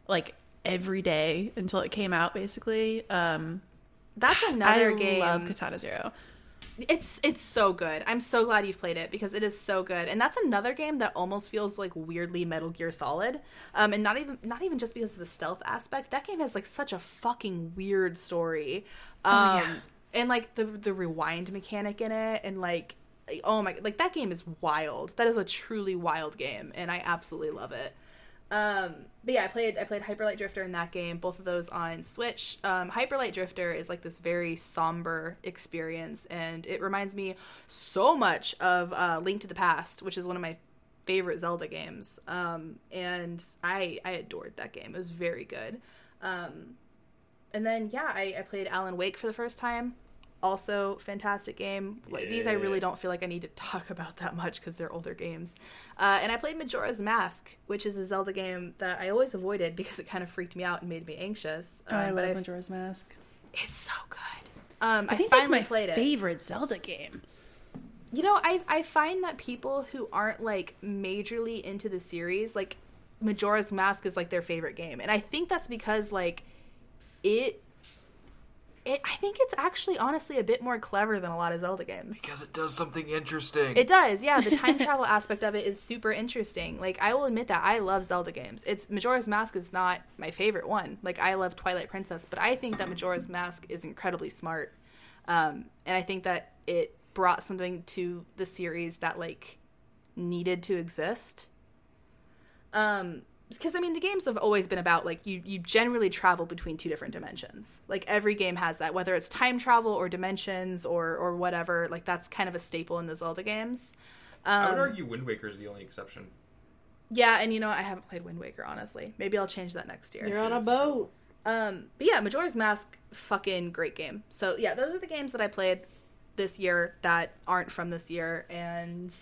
like every day until it came out, basically. Um, That's another I game. I love Katana Zero. It's it's so good. I'm so glad you've played it because it is so good. And that's another game that almost feels like weirdly Metal Gear Solid. Um, and not even not even just because of the stealth aspect. That game has like such a fucking weird story. Um, Oh, yeah. and like the the rewind mechanic in it and like oh my like that game is wild. That is a truly wild game and I absolutely love it. Um, but yeah, I played I played Hyper Light Drifter in that game. Both of those on Switch. Um, Hyper Light Drifter is like this very somber experience, and it reminds me so much of uh, Link to the Past, which is one of my favorite Zelda games. Um, and I I adored that game. It was very good. Um, and then yeah, I, I played Alan Wake for the first time. Also, fantastic game. Like, These I really don't feel like I need to talk about that much because they're older games. Uh, and I played Majora's Mask, which is a Zelda game that I always avoided because it kind of freaked me out and made me anxious. Oh, I Um, but love I've- Majora's Mask. It's so good. Um, I, I think finally that's my played it. favorite Zelda game. You know, I I find that people who aren't like majorly into the series, like Majora's Mask is like their favorite game. And I think that's because like it it I think it's actually honestly a bit more clever than a lot of Zelda games. Because it does something interesting. It does, yeah. The time travel aspect of it is super interesting. Like I will admit that I love Zelda games. It's Majora's Mask is not my favorite one. Like I love Twilight Princess, but I think that Majora's Mask is incredibly smart. Um, and I think that it brought something to the series that like needed to exist. Um, because I mean, the games have always been about like you you generally travel between two different dimensions. Like every game has that, whether it's time travel or dimensions or or whatever. Like that's kind of a staple in the Zelda games. I would Um, argue Wind Waker is the only exception. yeah, and you know I haven't played Wind Waker honestly. Maybe I'll change that next year. You're on a boat. Um, but yeah, Majora's Mask, fucking great game. So yeah, those are the games that I played this year that aren't from this year, and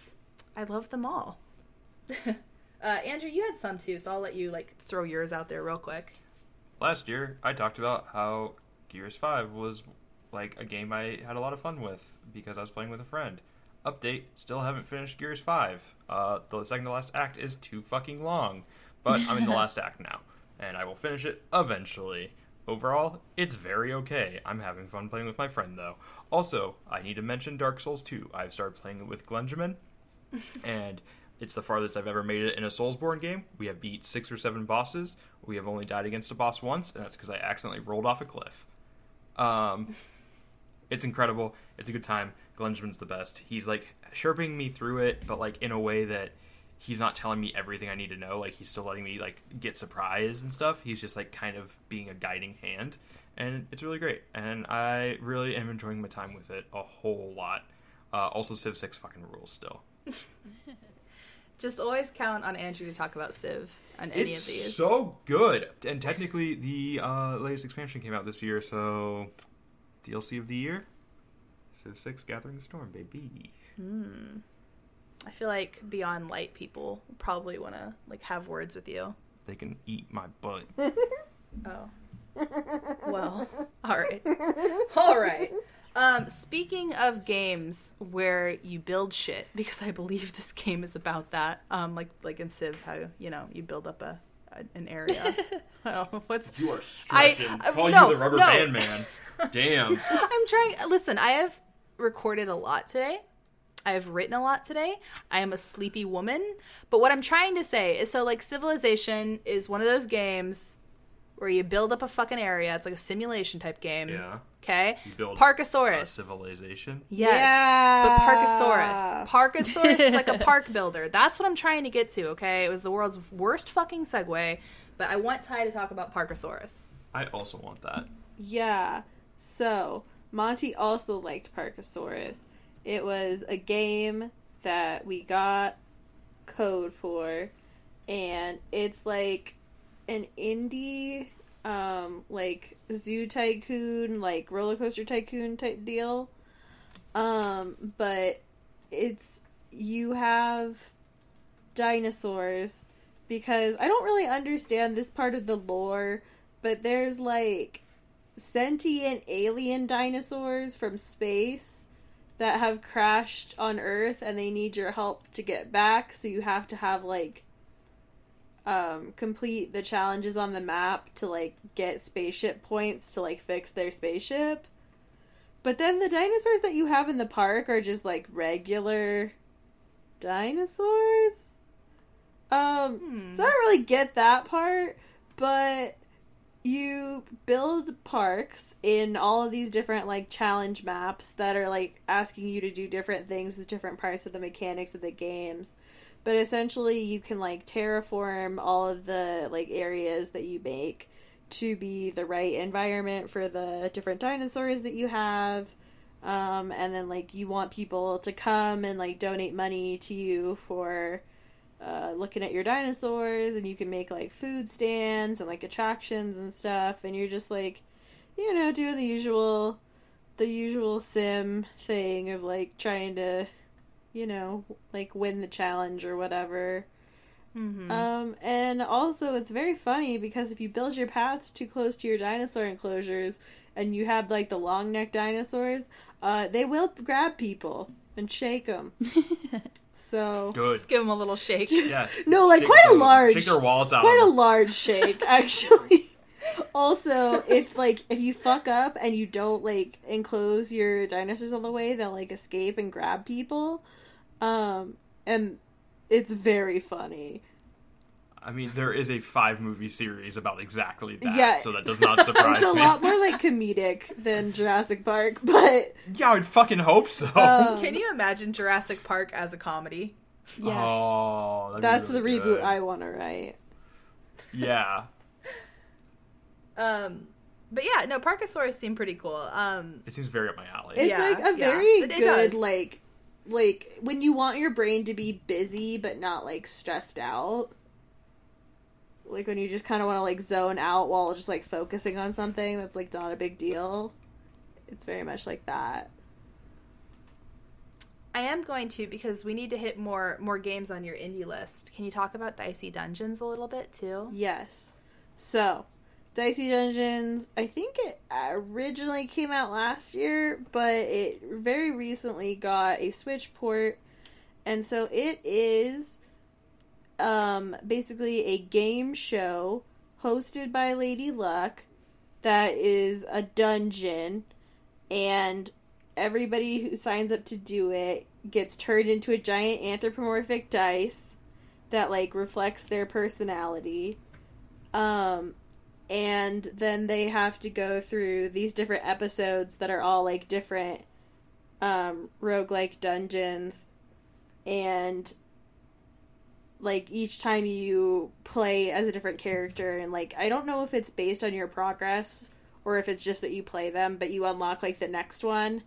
I love them all. uh, Andrew, you had some too, so I'll let you like throw yours out there real quick. Last year, I talked about how Gears 5 was like a game I had a lot of fun with because I was playing with a friend. Update: Still haven't finished Gears Five. Uh, the second to last act is too fucking long, but I'm in the last act now, and I will finish it eventually. Overall, it's very okay. I'm having fun playing with my friend though. Also, I need to mention Dark Souls 2. I've started playing it with Glenjamin, and it's the farthest I've ever made it in a Soulsborne game. We have beat six or seven bosses. We have only died against a boss once, and that's because I accidentally rolled off a cliff. Um, it's incredible. It's a good time. Glenjamin's the best. He's like chirping me through it, but like in a way that he's not telling me everything I need to know. Like he's still letting me like get surprised and stuff. He's just like kind of being a guiding hand, and it's really great. And I really am enjoying my time with it a whole lot. Uh, also, Civ Six fucking rules still. Just always count on Andrew to talk about Civ on any it's of these. so good. And technically, the uh, latest expansion came out this year, so DLC of the year, Civ Six: Gathering the Storm, baby. Hmm. I feel like Beyond Light people probably want to like have words with you. They can eat my butt. Oh. Well, all right. All right. Um, speaking of games where you build shit, because I believe this game is about that. Um, like like in Civ, how you know you build up a, a an area. I don't know what's. You are I- stretching. uh, Call no, you the rubber no. band man. Damn. I'm trying. Listen, I have recorded a lot today. I have written a lot today. I am a sleepy woman. But what I'm trying to say is so, like, Civilization is one of those games where you build up a fucking area. It's like a simulation type game. Yeah. Okay? You build Parkasaurus. a civilization. Yes. Yeah. But Parkasaurus. Parkasaurus is like a park builder. That's what I'm trying to get to, okay? It was the world's worst fucking segue, but I want Ty to talk about Parkasaurus. I also want that. Yeah. So, Monty also liked Parkasaurus. It was a game that we got code for, and it's like an indie, um, like Zoo Tycoon, like Roller Coaster Tycoon type deal. Um, but it's you have dinosaurs because I don't really understand this part of the lore, but there's like sentient alien dinosaurs from space that have crashed on Earth and they need your help to get back, so you have to have like um complete the challenges on the map to like get spaceship points to like fix their spaceship. But then the dinosaurs that you have in the park are just like regular dinosaurs. Um Hmm. so I don't really get that part, but you build parks in all of these different like challenge maps that are like asking you to do different things with different parts of the mechanics of the games. But essentially you can like terraform all of the like areas that you make to be the right environment for the different dinosaurs that you have. Um, and then like you want people to come and like donate money to you for uh, looking at your dinosaurs and you can make like food stands and like attractions and stuff and you're just like you know doing the usual the usual sim thing of like trying to you know like win the challenge or whatever Mm-hmm. um and also it's very funny because if you build your paths too close to your dinosaur enclosures and you have like the long neck dinosaurs uh they will grab people and shake them so Good. Just give them a little shake. Yes. no, like Shake quite a large, Shake their wallets out. quite a large shake, actually. Also, if like if you fuck up and you don't like enclose your dinosaurs all the way, they'll like escape and grab people. Um, and it's very funny. I mean, there is a five movie series about exactly that, Yeah. so that does not surprise me. It's a me. lot more like comedic than Jurassic Park, but Yeah, I would fucking hope so. um, Can you imagine Jurassic Park as a comedy? yes, Oh, that'd be that's the really reboot. I want to write. Yeah, Um, but yeah, no, Parkasaurus seemed pretty cool. Um, it seems very up my alley. It's Yeah, like a very It- it good like like when you want your brain to be busy but not like stressed out. Like when you just kind of want to like zone out while just like focusing on something that's like not a big deal. It's very much like that. I am going to because we need to hit more more games on your indie list. Can you talk about Dicey Dungeons a little bit too? Yes. So, Dicey Dungeons, I think it originally came out last year, but it very recently got a Switch port. And so it is um, basically a game show hosted by Lady Luck that is a dungeon, and everybody who signs up to do it gets turned into a giant anthropomorphic dice that like reflects their personality. Um, and then they have to go through these different episodes that are all like different um roguelike dungeons. And like each time you play as a different character and like I don't know if it's based on your progress or if it's just that you play them but you unlock like the next one.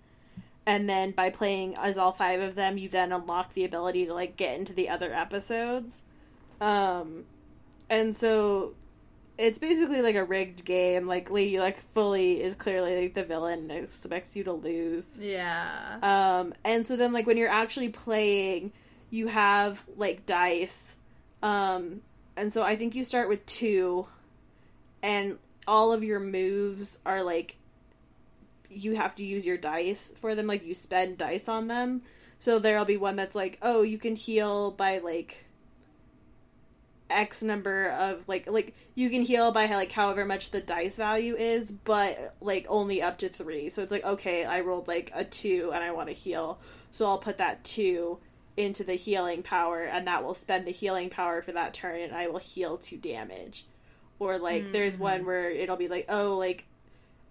And then by playing as all five of them you then unlock the ability to like get into the other episodes. Um and so it's basically like a rigged game like lady like fully is clearly like the villain and expects you to lose Yeah. um, and so then like when you're actually playing, you have like dice. Um, and so I think you start with two, and all of your moves are like you have to use your dice for them. Like you spend dice on them. So there'll be one that's like, oh, you can heal by like X number of like like you can heal by like however much the dice value is, but like only up to three. So it's like okay, I rolled like a two and I want to heal, so I'll put that two into the healing power, and that will spend the healing power for that turn, and I will heal two damage. Or like there's one mm. where it'll be like oh like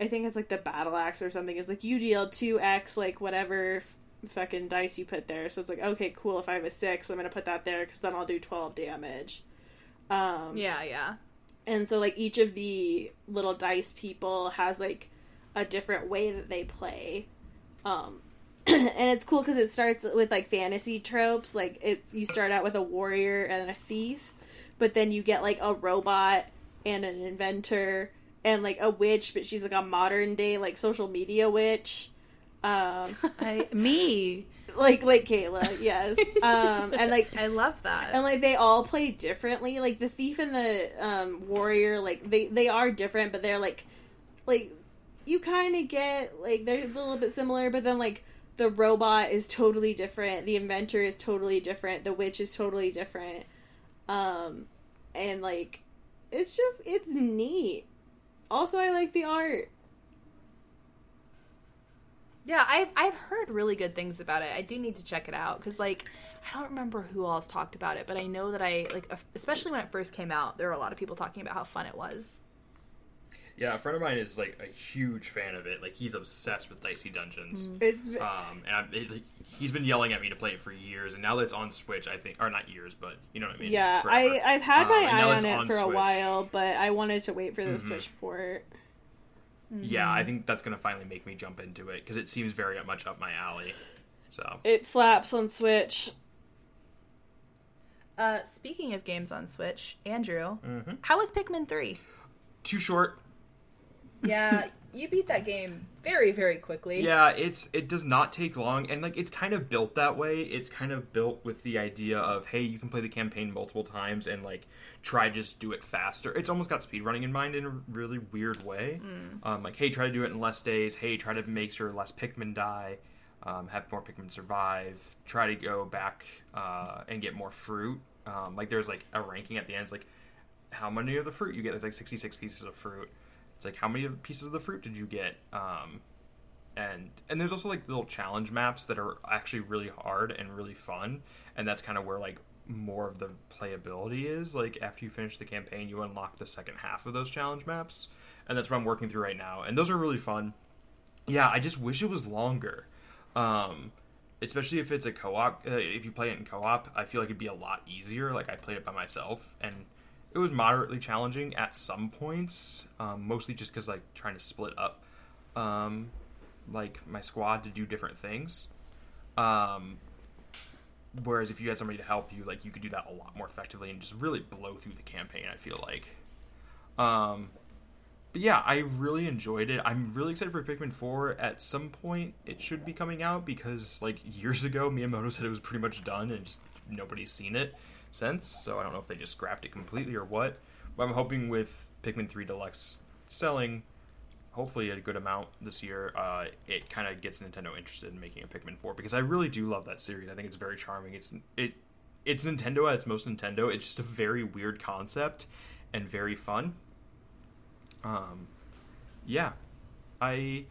I think it's like the battle axe or something is like you deal two X like whatever f- fucking dice you put there. So it's like okay cool if I have a six I'm gonna put that there because then I'll do twelve damage. Um, yeah, yeah. and so like each of the little dice people has like a different way that they play um and it's cool because it starts with like fantasy tropes like it's you start out with a warrior and a thief but then you get like a robot and an inventor and like a witch but she's like a modern day like social media witch um I, me. Like like kayla yes. Um and like I love that. and like they all play differently. Like the thief and the um warrior like they they are different but they're like like you kind of get like they're a little bit similar but then like the robot is totally different. The inventor is totally different. The witch is totally different. Um and like it's just it's neat. Also i like the art Yeah, I've I've heard really good things about it. I do need to check it out because like I don't remember who else talked about it, but I know that I like especially when it first came out, there were a lot of people talking about how fun it was. Yeah, a friend of mine is like a huge fan of it. Like he's obsessed with Dicey Dungeons. it's Um, and I'm, it's like, he's been yelling at me to play it for years, and now that it's on Switch, I think, or not years, but you know what I mean. yeah Forever. i i've had my Um, eye on it on for a while but i wanted to wait for the Mhm. switch port Yeah, I think that's gonna finally make me jump into it because it seems very much up my alley. So it slaps on switch Uh, speaking of games on Switch, Andrew, Mhm. how was Pikmin three? too short. Yeah, you beat that game very very quickly. Yeah, it's it does not take long, and like it's kind of built that way. It's kind of built with the idea of hey, you can play the campaign multiple times and like try to just do it faster. It's almost got speedrunning in mind in a really weird way. Um, like hey, try to do it in less days. Hey, try to make sure less Pikmin die. Um, have more Pikmin survive. Try to go back uh, and get more fruit. Um, like there's like a ranking at the end. It's like how many of the fruit you get. There's like 66 pieces of fruit. It's like how many pieces of the fruit did you get? Um, and and there's also like little challenge maps that are actually really hard and really fun. And that's kind of where like more of the playability is. Like after you finish the campaign you unlock the second half of those challenge maps. And that's what i'm working through right now. And those are really fun. Yeah i just wish it was longer. Um especially if it's a co-op uh, if you play it in co-op i feel like it'd be a lot easier. Like i played it by myself and it was moderately challenging at some points um, mostly just because like trying to split up um, like my squad to do different things. Um, whereas if you had somebody to help you, like you could do that a lot more effectively and just really blow through the campaign. I feel like. Um, but yeah, I really enjoyed it. I'm really excited for Pikmin 4. At some point, it should be coming out because like years ago, Miyamoto said it was pretty much done and just nobody's seen it since. So I don't know if they just scrapped it completely or what. But I'm hoping with Pikmin 3 Deluxe selling hopefully a good amount this year, uh, it kind of gets Nintendo interested in making a Pikmin 4 because I really do love that series. I think it's very charming. It's it it's Nintendo at its most Nintendo. It's just a very weird concept and very fun. Um, yeah, I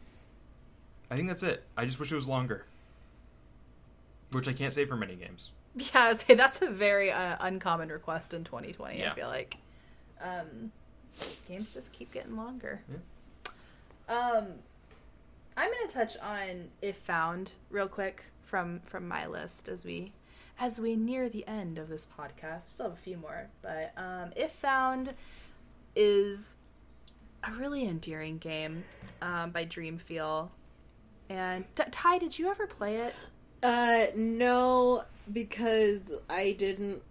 I think that's it. I just wish it was longer, which I can't say for many games. Yeah, I would say that's a very uh, uncommon request in 2020. Yeah. I feel like um, games just keep getting longer. Yeah. Um, I'm gonna touch on if found real quick from from my list as we as we near the end of this podcast. We still have a few more, but um, if found is a really endearing game um, by Dreamfeel. And Ty, did you ever play it? Uh, no, because I didn't.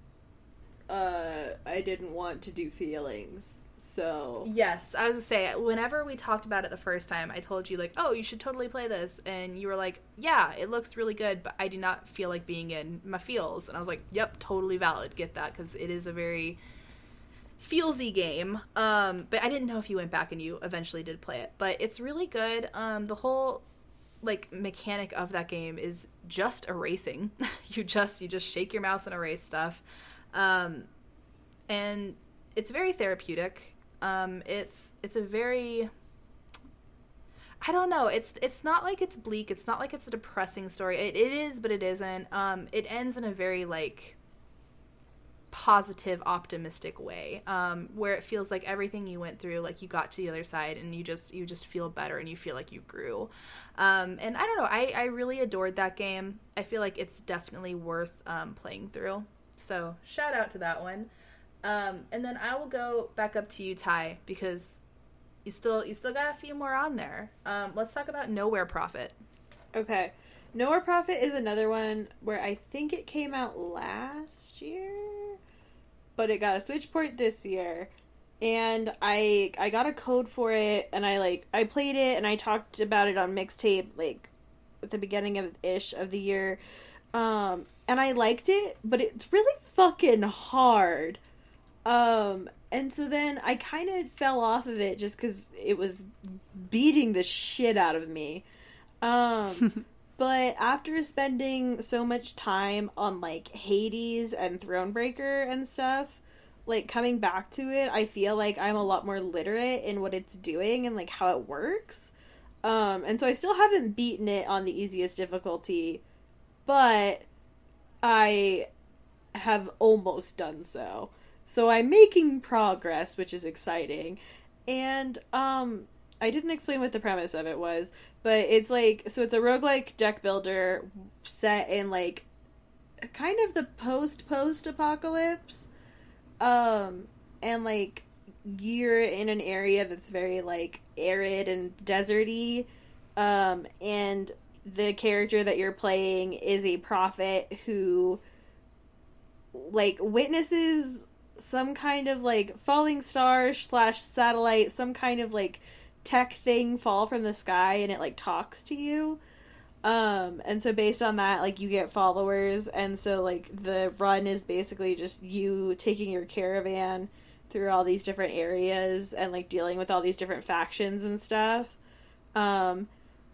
Uh, I didn't want to do feelings. So Yes, I was gonna say whenever we talked about it the first time, I told you like, "Oh, you should totally play this," and you were like, "Yeah, it looks really good, but I do not feel like being in my feels." And I was like, "Yep, totally valid. Get that because it is a very feelsy game." Um, but I didn't know if you went back and you eventually did play it, but it's really good. Um, the whole like mechanic of that game is just erasing. you just you just shake your mouse and erase stuff. Um, and it's very therapeutic. Um, it's it's a very I don't know. It's it's not like it's bleak. It's not like it's a depressing story. It, it is, but it isn't. Um, it ends in a very like positive, optimistic way, um, where it feels like everything you went through, like you got to the other side, and you just you just feel better, and you feel like you grew. Um, and I don't know. I I really adored that game. I feel like it's definitely worth um, playing through. So shout out to that one. Um, and then I will go back up to you, Ty, because you still you still got a few more on there. Um, let's talk about Nowhere Prophet. okay, Nowhere Prophet is another one where I think it came out last year, but it got a Switch port this year, and I I got a code for it, and I like I played it, and I talked about it on mixtape like at the beginning of ish of the year, um, and I liked it, but it's really fucking hard. Um, and so then I kind of fell off of it just because it was beating the shit out of me. Um, but after spending so much time on like Hades and Thronebreaker and stuff, like coming back to it, I feel like I'm a lot more literate in what it's doing and like how it works. Um, and so I still haven't beaten it on the easiest difficulty, but I have almost done so. So I'm making progress, which is exciting. And um I didn't explain what the premise of it was, but it's like so it's a roguelike deck builder set in like kind of the post post apocalypse. Um and like you're in an area that's very like arid and deserty. Um and the character that you're playing is a prophet who like witnesses some kind of like falling star slash satellite, some kind of like tech thing fall from the sky and it like talks to you. Um, and so based on that, like you get followers, and so like the run is basically just you taking your caravan through all these different areas and like dealing with all these different factions and stuff. Um,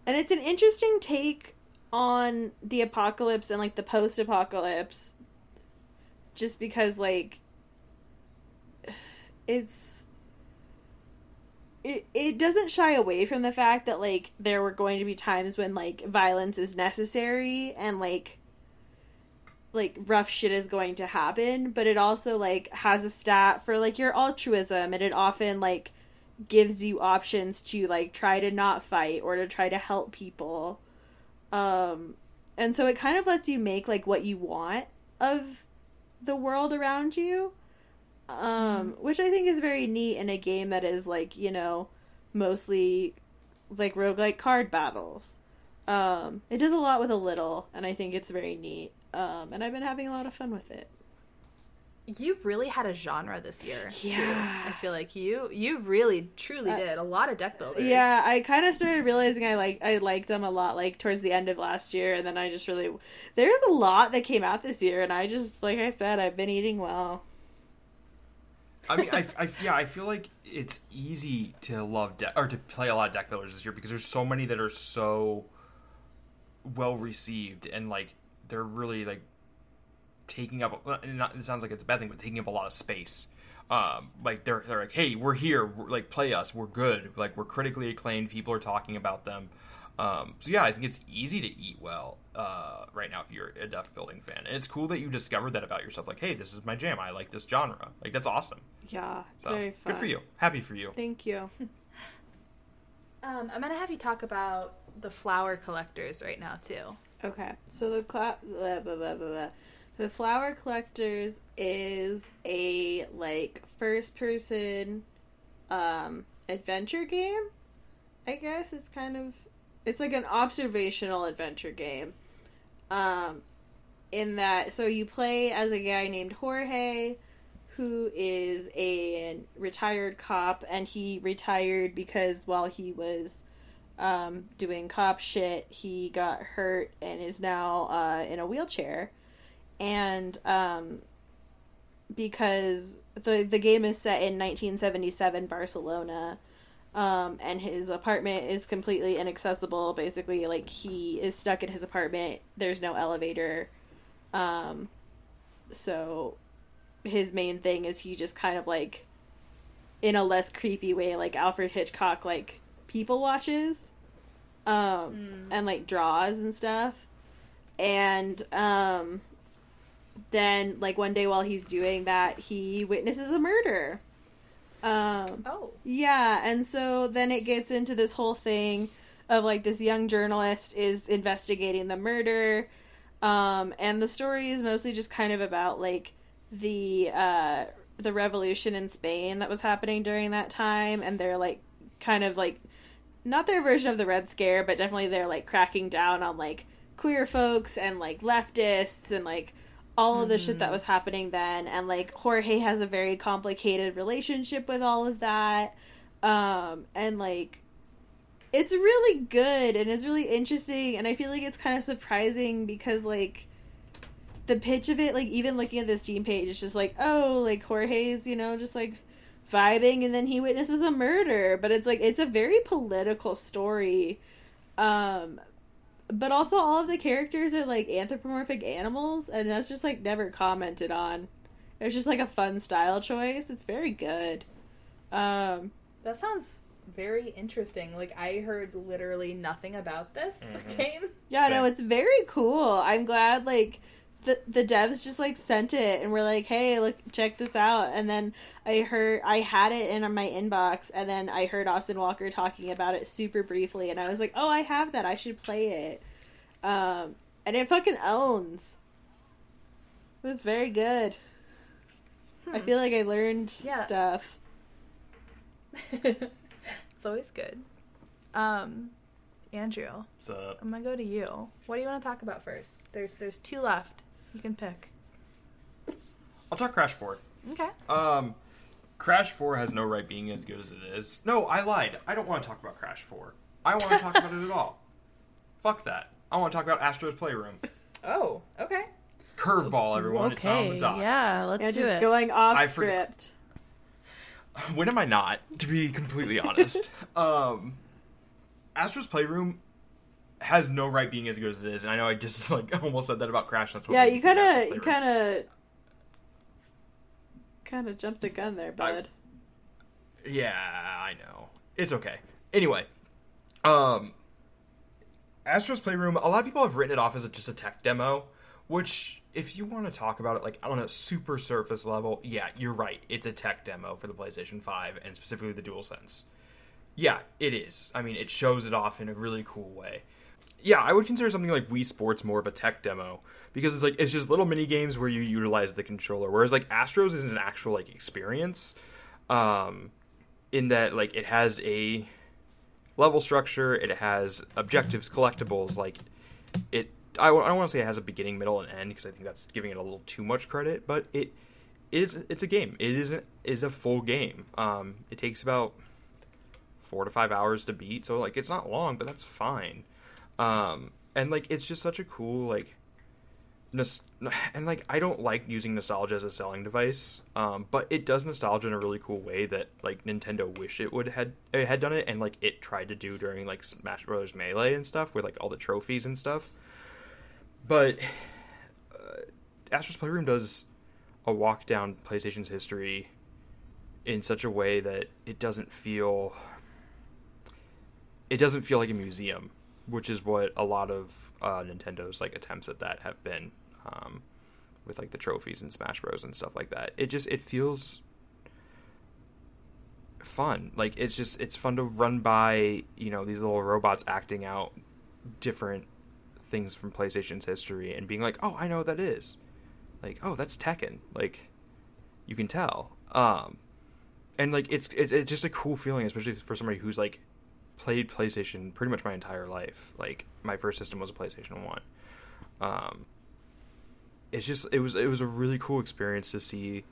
and it's an interesting take on the apocalypse and like the post apocalypse just because like it's it, it doesn't shy away from the fact that like there were going to be times when like violence is necessary and like like rough shit is going to happen but it also like has a stat for like your altruism and it often like gives you options to like try to not fight or to try to help people. Um and so it kind of lets you make like what you want of the world around you um which i think is very neat in a game that is like you know mostly like roguelike card battles um it does a lot with a little and i think it's very neat um and i've been having a lot of fun with it You really had a genre this year. too. Yeah. I feel like you you really truly Uh, did a lot of deck builders. yeah i kind of started realizing i like i liked them a lot like towards the end of last year and then i just really there's a lot that came out this year and i just like i said i've been eating well I mean, I, I, yeah, I feel like it's easy to love deck or to play a lot of deck builders this year because there's so many that are so well received and like they're really like taking up. Not, it sounds like it's a bad thing, but taking up a lot of space. Um, like they're they're like, hey, we're here, we're, like play us, we're good, like we're critically acclaimed. People are talking about them. Um, so yeah, I think it's easy to eat well uh, right now if you're a deck building fan, and it's cool that you discovered that about yourself. Like, hey, this is my jam. I like this genre. Like that's awesome. Yeah, So very fun. good for you. Happy for you. Thank you. Um, I'm gonna have you talk about the flower collectors right now too. Okay, so the cla- blah, blah, blah, blah, blah. the flower collectors is a like first person um adventure game. I guess it's kind of it's like an observational adventure game. Um, in that, so you play as a guy named Jorge, who is a retired cop, and he retired because while he was um, doing cop shit, he got hurt and is now uh, in a wheelchair. And um, because the the game is set in 1977 Barcelona, um, and his apartment is completely inaccessible. Basically, like he is stuck in his apartment. There's no elevator. Um, so his main thing is he just kind of like in a less creepy way like Alfred Hitchcock like people watches um and like draws and stuff. And um then like one day while he's doing that he witnesses a murder. Um Oh, yeah, and so then it gets into this whole thing of like this young journalist is investigating the murder. Um, and the story is mostly just kind of about like the uh the revolution in Spain that was happening during that time and they're like kind of like not their version of the Red Scare, but definitely they're like cracking down on like queer folks and like leftists and like all of the shit that was happening then. And like Jorge has a very complicated relationship with all of that. Um and like it's really good and it's really interesting. And I feel like it's kind of surprising because like the pitch of it like even looking at the Steam page it's just like oh like Jorge's you know just like vibing and then he witnesses a murder. But it's like it's a very political story. Um but also all of the characters are like anthropomorphic animals and that's just like never commented on. It's just like a fun style choice. It's very good. Um that sounds very interesting. Like I heard literally nothing about this Mhm. game. yeah no it's very cool. I'm glad like the the devs just like sent it and we're like hey look check this out and then i heard i had it in my inbox and then i heard austin walker talking about it super briefly and i was like oh i have that i should play it um and it fucking owns it was very good i Hmm. feel like i learned Yeah. stuff it's always good. Um, Andrew, So I'm gonna go to you. What do you want to talk about first? There's there's two left. You can pick. I'll talk Crash Four. Okay. Um, Crash 4 has no right being as good as it is. No, I lied. I don't want to talk about Crash 4. I want to talk about it at all. Fuck that. I want to talk about Astro's Playroom. Oh, okay. Curveball, everyone. It's on the Okay, dock. yeah, let's yeah do just it. going off I forgot- script When am I not, to be completely honest? um, Astro's Playroom has no right being as good as it is, and I know I just like almost said that about Crash. That's what yeah you kind of you kind of kind of jumped the gun there bud Yeah, I know. It's okay. Anyway, um, Astro's Playroom. A lot of people have written it off as a, just a tech demo, which, if you want to talk about it like on a super surface level, yeah, you're right. It's a tech demo for the PlayStation Five and specifically the DualSense. Yeah, it is. I mean, it shows it off in a really cool way. Yeah, I would consider something like Wii Sports more of a tech demo because it's like it's just little mini games where you utilize the controller, whereas like Astros is an actual like experience. Um, in that like it has a level structure, it has objectives, collectibles. Like it, I, w- I don't want to say it has a beginning, middle, and end because I think that's giving it a little too much credit. But it is it's a game. It is a, is a full game. Um, it takes about four to five hours to beat, so like it's not long, but that's fine. Um, and like it's just such a cool like nos- and like I don't like using nostalgia as a selling device, um, but it does nostalgia in a really cool way that like Nintendo wish it would had it had done it, and like it tried to do during like Smash Brothers Melee and stuff with like all the trophies and stuff. But uh, Astro's Playroom does a walk down PlayStation's history in such a way that it doesn't feel it doesn't feel like a museum, which is what a lot of uh, Nintendo's like attempts at that have been, um, with like the trophies and Smash Bros and stuff like that. It just it feels fun. Like it's just it's fun to run by you know these little robots acting out different things from PlayStation's history and being like, oh, I know what that is. Like, oh, that's Tekken. Like, you can tell. Um, and like it's it, it's just a cool feeling, especially for somebody who's like played PlayStation pretty much my entire life. Like my first system was a PlayStation One. Um, it's just it was it was a really cool experience to see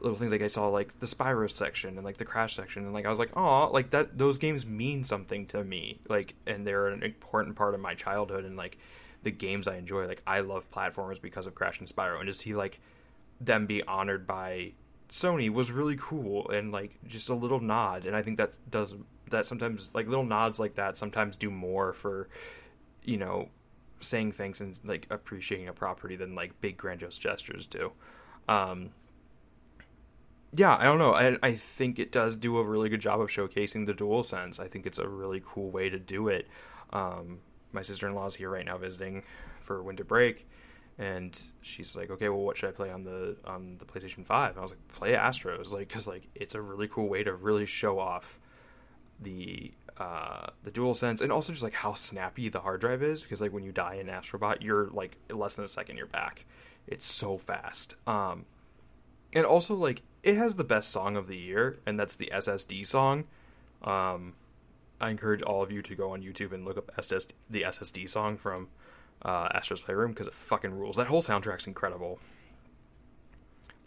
little things like I saw like the Spyro section and like the Crash section and like I was like oh like that those games mean something to me like and they're an important part of my childhood and like the games I enjoy like I love platformers because of Crash and Spyro and to see like them be honored by Sony was really cool and like just a little nod and I think that does that sometimes like little nods like that sometimes do more for you know saying things and like appreciating a property than like big grandiose gestures do. Um yeah i don't know. I, I think it does do a really good job of showcasing the dual sense. I think it's a really cool way to do it. Um my sister-in-law's here right now visiting for winter break and she's like okay well what should i play on the on the playstation 5 and i was like play astros like because like it's a really cool way to really show off the uh the dual sense and also just like how snappy the hard drive is because like when you die in astrobot you're like less than a second you're back. It's so fast. Um and also like it has the best song of the year and that's the ssd song. Um i encourage all of you to go on youtube and look up SS, the ssd song from uh astro's playroom because it fucking rules. That whole soundtrack's incredible.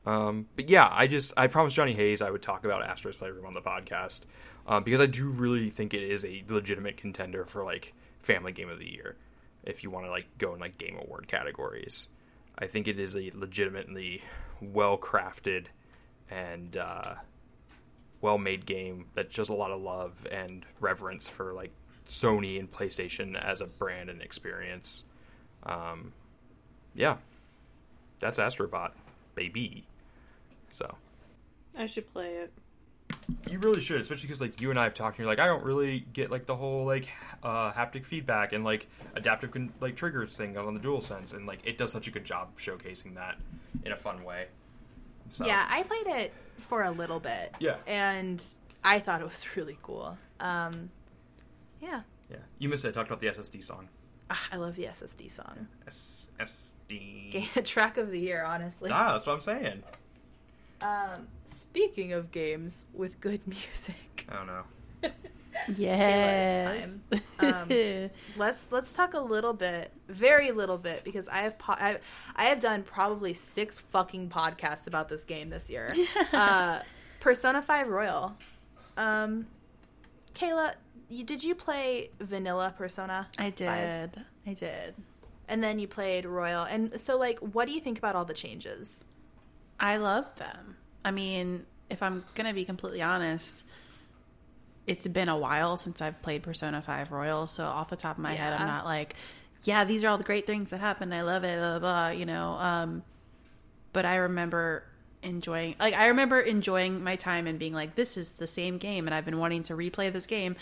Um, but yeah, I just I promised Johnny Hayes I would talk about Astro's Playroom on the podcast um, because I do really think it is a legitimate contender for like Family Game of the Year. If you want to like go in like Game Award categories, I think it is a legitimately well crafted and uh, well made game that shows a lot of love and reverence for like Sony and PlayStation as a brand and experience. Um, yeah, that's Astrobot, baby. So I should play it. You really should, especially because like you and I have talked, and you're like, I don't really get like the whole like uh, haptic feedback and like adaptive con- like triggers thing on the dual sense, and like it does such a good job showcasing that in a fun way. So, Yeah, I played it for a little bit. Yeah. And I thought it was really cool. Um, yeah. yeah. You missed it. I talked about the SSD song. Ah, I love the SSD song. SSD. Track of the year, honestly. Ah, that's what I'm saying. Um, speaking of games with good music, I don't know. Yes. Um, let's let's talk a little bit, very little bit, because I have po- I, I have done probably six fucking podcasts about this game this year. uh, Persona Five Royal. Um, Kayla, you, did you play Vanilla Persona? I 5? did. I did. and then you played Royal, and so like, what do you think about all the changes? I love them. I mean, if I'm gonna be completely honest, it's been a while since I've played Persona 5 Royal, so off the top of my head, I'm not like, yeah, these are all the great things that happened. I love it, blah, blah, blah, you know. Um, but I remember enjoying, like, I remember enjoying my time and being like, this is the same game, and I've been wanting to replay this game.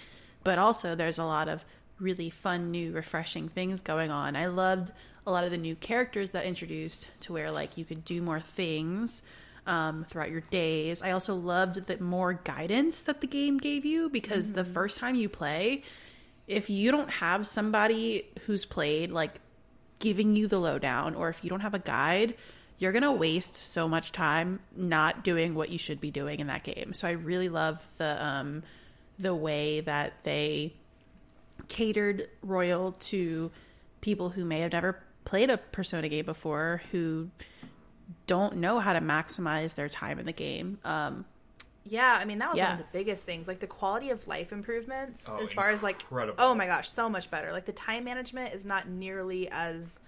But also, there's a lot of really fun, new, refreshing things going on. I loved a lot of the new characters that introduced to where, like, you could do more things um, throughout your days. I also loved the more guidance that the game gave you because the first time you play, if you don't have somebody who's played like giving you the lowdown, or if you don't have a guide, you're gonna waste so much time not doing what you should be doing in that game. So I really love the um, the way that they catered Royal to people who may have never played a Persona game before, who don't know how to maximize their time in the game. Um, Yeah, I mean that was one of the biggest things, like the quality of life improvements. Oh, as far as like, oh my gosh, so much better. Like the time management is not nearly as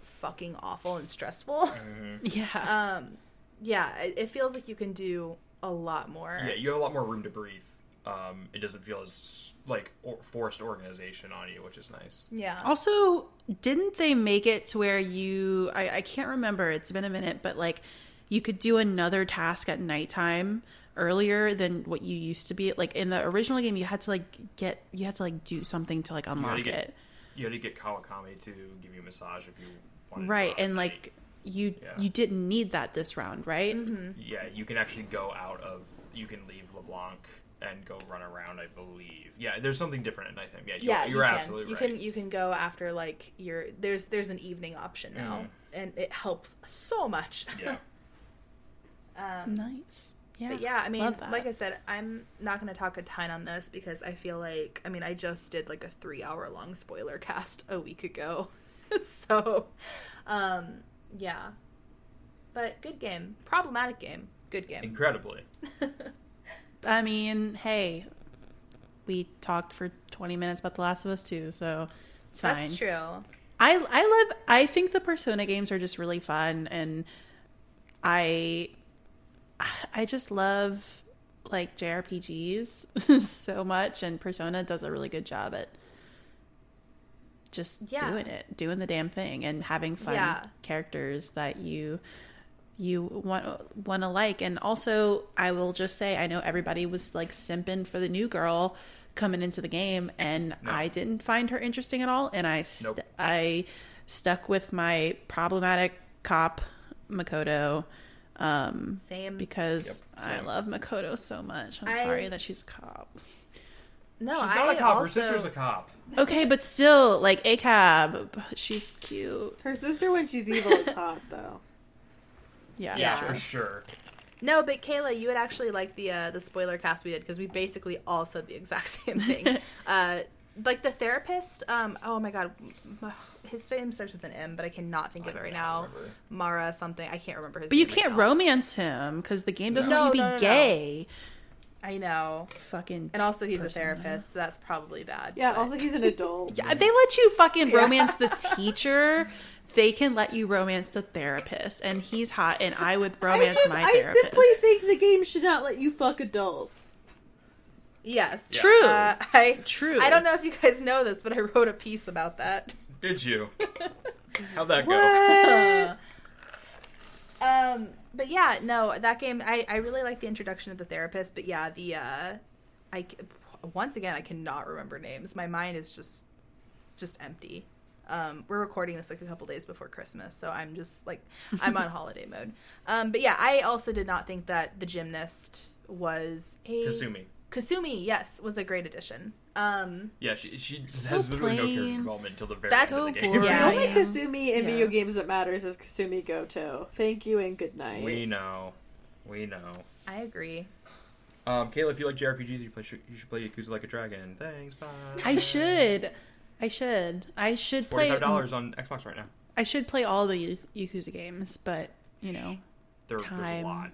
fucking awful and stressful. Yeah. um, yeah, it, it feels like you can do a lot more. Yeah, you have a lot more room to breathe. Um, it doesn't feel as like or, forced organization on you, which is nice. Yeah. Also, didn't they make it to where you I, I can't remember, it's been a minute, but like you could do another task at nighttime earlier than what you used to be. Like in the original game you had to like get you had to like do something to like unlock to get it. you had to get Kawakami to give you a massage if you wanted. Right, go and at like you Yeah. you didn't need that this round, right? yeah, you can actually go out of you can leave LeBlanc and go run around. I believe. Yeah, there's something different at nighttime. Yeah, you're, yeah, you're you can. absolutely you right. can you can go after like your there's there's an evening option now, and it helps so much. Yeah. um, Nice. Yeah. But yeah, I mean, like I said, I'm not going to talk a ton on this because I feel like, I mean, I just did like a three hour long spoiler cast a week ago. so, um, yeah. But good game. Problematic game. Good game. Incredibly. I mean, hey, we talked for 20 minutes about The Last of Us 2, so it's fine. That's true. I I love I think the Persona games are just really fun and I I just love like JRPGs so much and Persona does a really good job at just Yeah. doing it, doing the damn thing and having fun Yeah. characters that you you want want to like and also I will just say I know everybody was like simping for the new girl coming into the game and No. I didn't find her interesting at all and I st- Nope. I stuck with my problematic cop Makoto um Same. because Yep, I love Makoto so much. I'm I- sorry that she's a cop. no, She's not a cop. Her sister's a cop. Okay, but still like a cab. She's cute. Her sister, when she's evil, is hot though. Yeah, Yeah, Yeah. for sure. No, but Kayla, you would actually like the uh, the spoiler cast we did because we basically all said the exact same thing. uh, like the therapist. Um, oh my god, his name starts with an M, but I cannot think of it right now. remember. Mara something. I can't remember his. But you can't right now. romance him because the game doesn't No, want you to no, be no, no. gay. I know, Fucking. and also he's a therapist, so that's probably bad. Yeah. but- Also, he's an adult. Yeah, they let you fucking Yeah. romance the teacher. They can let you romance the therapist, and he's hot, and I would I romance just, my I simply think the game should not let you fuck adults. yes, Yeah. True. Uh, I True. I don't know if you guys know this, but I wrote a piece about that. Did you? How'd that go? What? Um, but yeah, no, that game I I really like the introduction of the therapist, but yeah, the uh, I once again I cannot remember names. My mind is just just empty. Um, we're recording this like a couple days before Christmas, so I'm just like I'm on holiday mode. Um, but yeah, I also did not think that the gymnast was a Kasumi. Kasumi, yes, was a great addition. Um, Yeah, she she has literally no character development until the very That's end of the game. boring. Yeah. The only Yeah. Kasumi in Yeah. video games that matters is Kasumi Goto. Thank you and good night. We know. We know. I agree. Um, Kayla, if you like JRPGs, you, play, you should play Yakuza Like a Dragon. Thanks, bye. I should. I should. I should play. Forty-five dollars on Xbox right now. I should play all the Yakuza games, but you know, There, there's a Time. lot.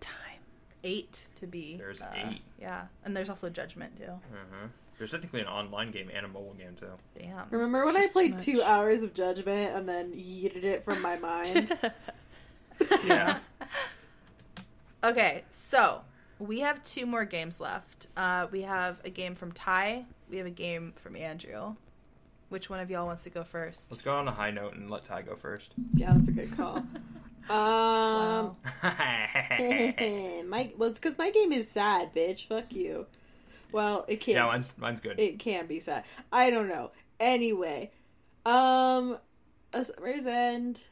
time. Eight to be. There's uh, eight. Yeah, and there's also Judgment too. Uh-huh. There's technically an online game and a mobile game too. Damn. Remember when I played two hours of Judgment and then yeeted it from my mind? Yeah. Okay, so we have two more games left. Uh, we have a game from Ty. We have a game from Andrew. Which one of y'all wants to go first? Let's go on a high note and let Ty go first. yeah, that's a good call. Um, Wow. my well, it's because my game is sad, bitch. Fuck you. Well, it can't. yeah, mine's mine's good. it can be sad. I don't know. Anyway, um, A Summer's End,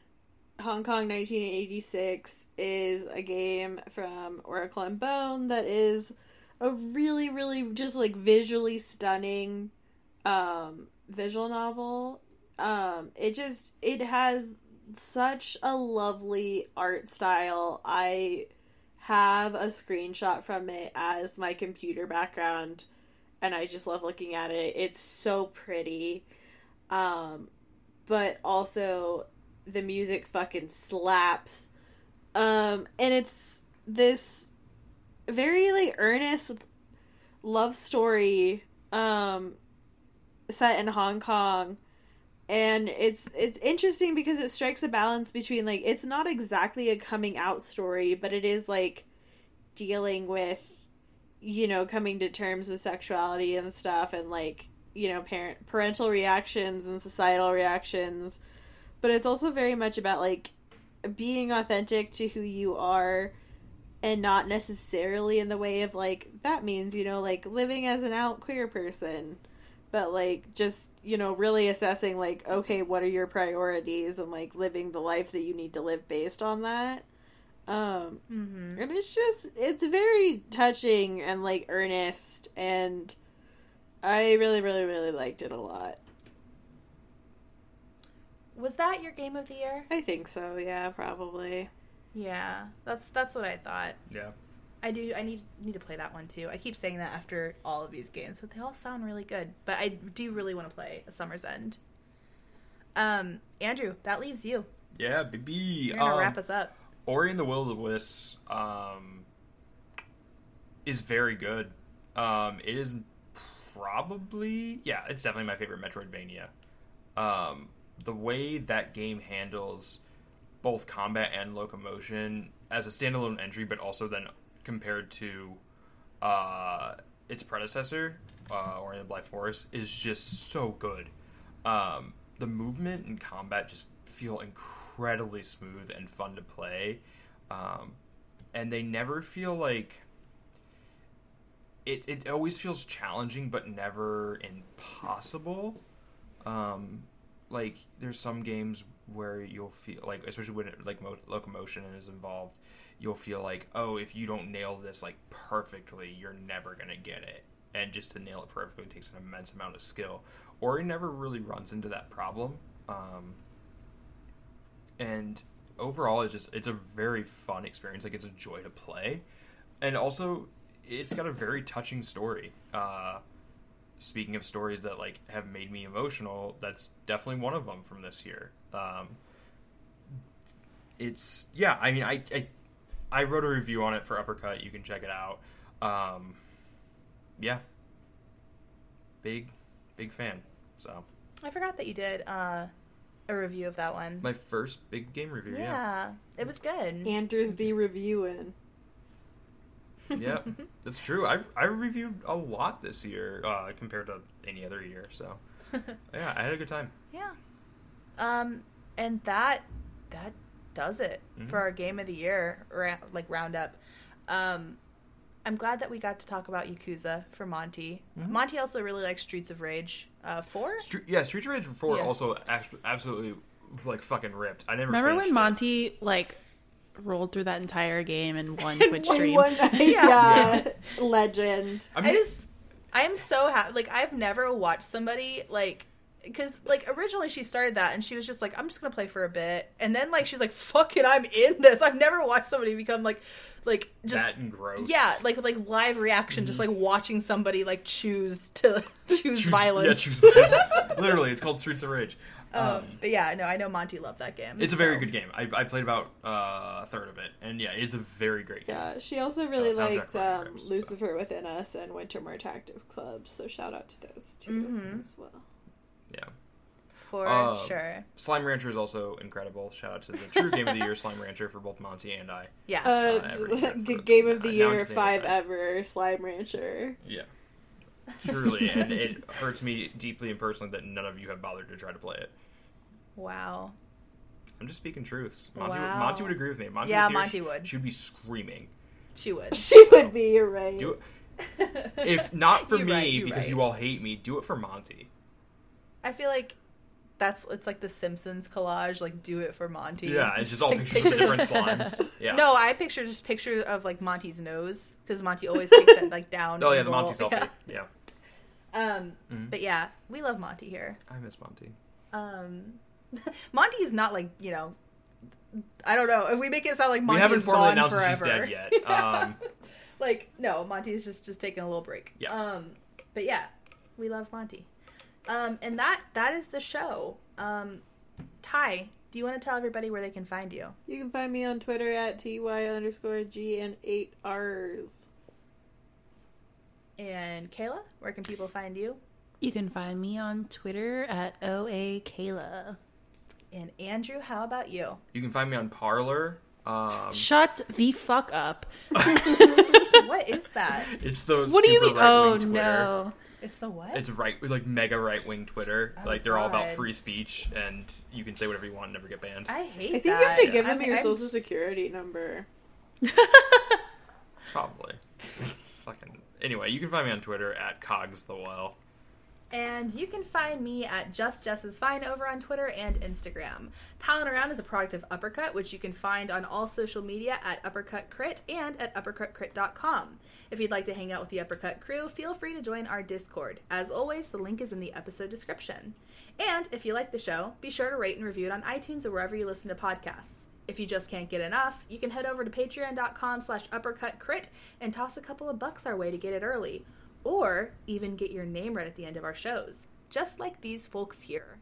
Hong Kong, 1986 is a game from Oracle and Bone that is a really, really just like visually stunning, um, visual novel. Um, it just it has such a lovely art style. I have a screenshot from it as my computer background and I just love looking at it. It's so pretty. Um but also the music fucking slaps. Um and it's this very like earnest love story um set in Hong Kong and it's it's interesting because it strikes a balance between like it's not exactly a coming out story, but it is like dealing with you know coming to terms with sexuality and stuff and like you know parent parental reactions and societal reactions. But it's also very much about like being authentic to who you are and not necessarily in the way of like that means you know like living as an out queer person but like just you know really assessing like okay what are your priorities and like living the life that you need to live based on that um Mm-hmm. and it's just it's very touching and like earnest and i really really really liked it a lot Was that your game of the year? i think so yeah probably Yeah, that's that's what I thought. Yeah. I do. I need need to play that one too. I keep saying that after all of these games, but they all sound really good. But I do really want to play A Summer's End. Um, Andrew, that leaves you. Yeah, baby. You're gonna Um, wrap us up. Ori and the Will of the Wisps um, is very good. Um, it is probably yeah, it's definitely my favorite Metroidvania. Um, the way that game handles both combat and locomotion as a standalone entry, but also then compared to uh, its predecessor, uh, Ori the Blind Forest, is just so good. Um, the movement and combat just feel incredibly smooth and fun to play, um, and they never feel like it. It always feels challenging, but never impossible. Um, like there's some games where you'll feel like, especially when it, like mo- locomotion is involved, you'll feel like, oh, if you don't nail this like perfectly, you're never gonna get it. And just to nail it perfectly takes an immense amount of skill. Ori never really runs into that problem. Um, and overall, it's just it's a very fun experience. Like it's a joy to play, and also it's got a very touching story. Uh, speaking of stories that like have made me emotional, that's definitely one of them from this year. Um, it's yeah. I mean, I, I I wrote a review on it for Uppercut. You can check it out. Um, yeah, big big fan. So I forgot that you did uh, a review of that one. my first big game review. yeah, Yeah, it was good. andrews be reviewing yeah, that's true. I I reviewed a lot this year uh, compared to any other year. So yeah, I had a good time. Yeah. Um, and that that does it Mhm. for our game of the year, ra- like roundup. Um, I'm glad that we got to talk about Yakuza for Monty. Mhm. Monty also really likes Streets of Rage uh, four. Stre- yeah, of Rage Four Yeah. also absolutely like fucking ripped. I never Remember when it. Monty like rolled through that entire game in one Twitch stream? One- Yeah. yeah. legend I I just, I am so happy. Like I've never watched somebody like. Because like originally she started that and she was just like I'm just gonna play for a bit and then like she's like fuck it I'm in this I've never watched somebody become like like just that engrossed. Yeah, like like live reaction, just like watching somebody like choose to choose, Choose- violence. Yeah, choose violence. Literally, it's called Streets of Rage. um, but yeah, no, I know Monty loved that game. It's a very good game. I, I played about uh, a third of it, and yeah, it's a very great game. yeah she also really Uh, liked for um, Rams, so. lucifer within us and Wintermoor tactics club so shout out to those 2 Mhm. as well Yeah. for Um, sure. Slime Rancher is also incredible. Shout out to the true game of the year, Slime Rancher, for both Monty and I. Yeah, uh, Uh, every- just- game of the uh, year the five ever slime rancher Yeah. Truly, and it hurts me deeply and personally that none of you have bothered to try to play it. wow. I'm just speaking truths. Monty, would, Wow. Monty would agree with me. Monty Yeah, was here, Monty she- would. She would be screaming. She would. she would be you're right Do it. If not for me, right, because right. you all hate me, do it for Monty. I feel like that's it's like the Simpsons collage. Like, do it for Monty. Yeah, it's just all like pictures of different slimes. Yeah. No, I picture just picture of like Monty's nose because Monty always takes that like down. Oh yeah, the. Monty selfie. Yeah. Yeah. Um, Mhm. but yeah, we love Monty here. I miss Monty. Um, Monty is not like you know. I don't know. If we make it sound like Monty we haven't formally gone announced forever. she's dead yet. Um, like no, Monty is just just taking a little break. Yeah. Um, but yeah, we love Monty. Um, and that that is the show. Um, Ty, do you want to tell everybody where they can find you? You can find me on Twitter at ty underscore g and eight r's. And Kayla, where can people find you? You can find me on Twitter at OA Kayla. And Andrew, how about you? You can find me on Parler. Um, Shut the fuck up. what is that? it's the What do you mean? Oh Twitter. no. It's the what? It's right, like mega right wing Twitter. Oh, like they're all about free speech, and you can say whatever you want, and never get banned. I hate I think that. you have to give them I'm- your I'm- social security number. Probably. Fucking. Anyway, you can find me on Twitter at cogs the well. And you can find me at Just Jess is Fine over on Twitter and Instagram. Palin Around is a product of Uppercut, which you can find on all social media at Uppercut Crit and at uppercutcrit.com. If you'd like to hang out with the Uppercut crew, feel free to join our Discord. As always, the link is in the episode description. And if you like the show, be sure to rate and review it on iTunes or wherever you listen to podcasts. If you just can't get enough, you can head over to patreon.com slash uppercutcrit and toss a couple of bucks our way to get it early or even get your name read at the end of our shows, just like these folks here.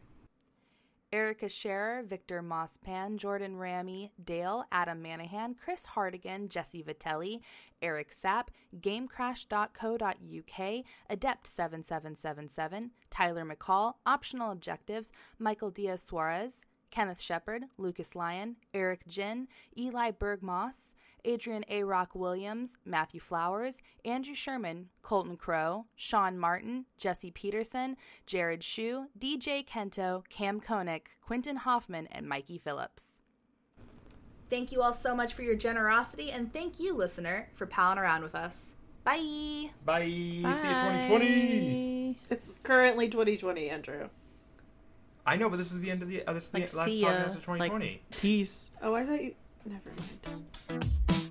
Erica Scherer, Victor Mosspan, Jordan Ramey, Dale, Adam Manahan, Chris Hardigan, Jesse Vitelli, Eric Sapp, GameCrash.co.uk, Adept7777, Tyler McCall, Optional Objectives, Michael Diaz Suarez, Kenneth Shepard, Lucas Lyon, Eric Jin, Eli Bergmoss, Adrian A. Rock Williams, Matthew Flowers, Andrew Sherman, Colton Crow, Sean Martin, Jesse Peterson, Jared Shue, DJ Kento, Cam Koenig, Quentin Hoffman, and Mikey Phillips. Thank you all so much for your generosity, and thank you, listener, for palling around with us. Bye! Bye. See you 2020. It's currently 2020, Andrew. I know, but this is the end of the. Uh, this is the last see ya. podcast of 2020. Peace. Oh, I thought you. Never mind.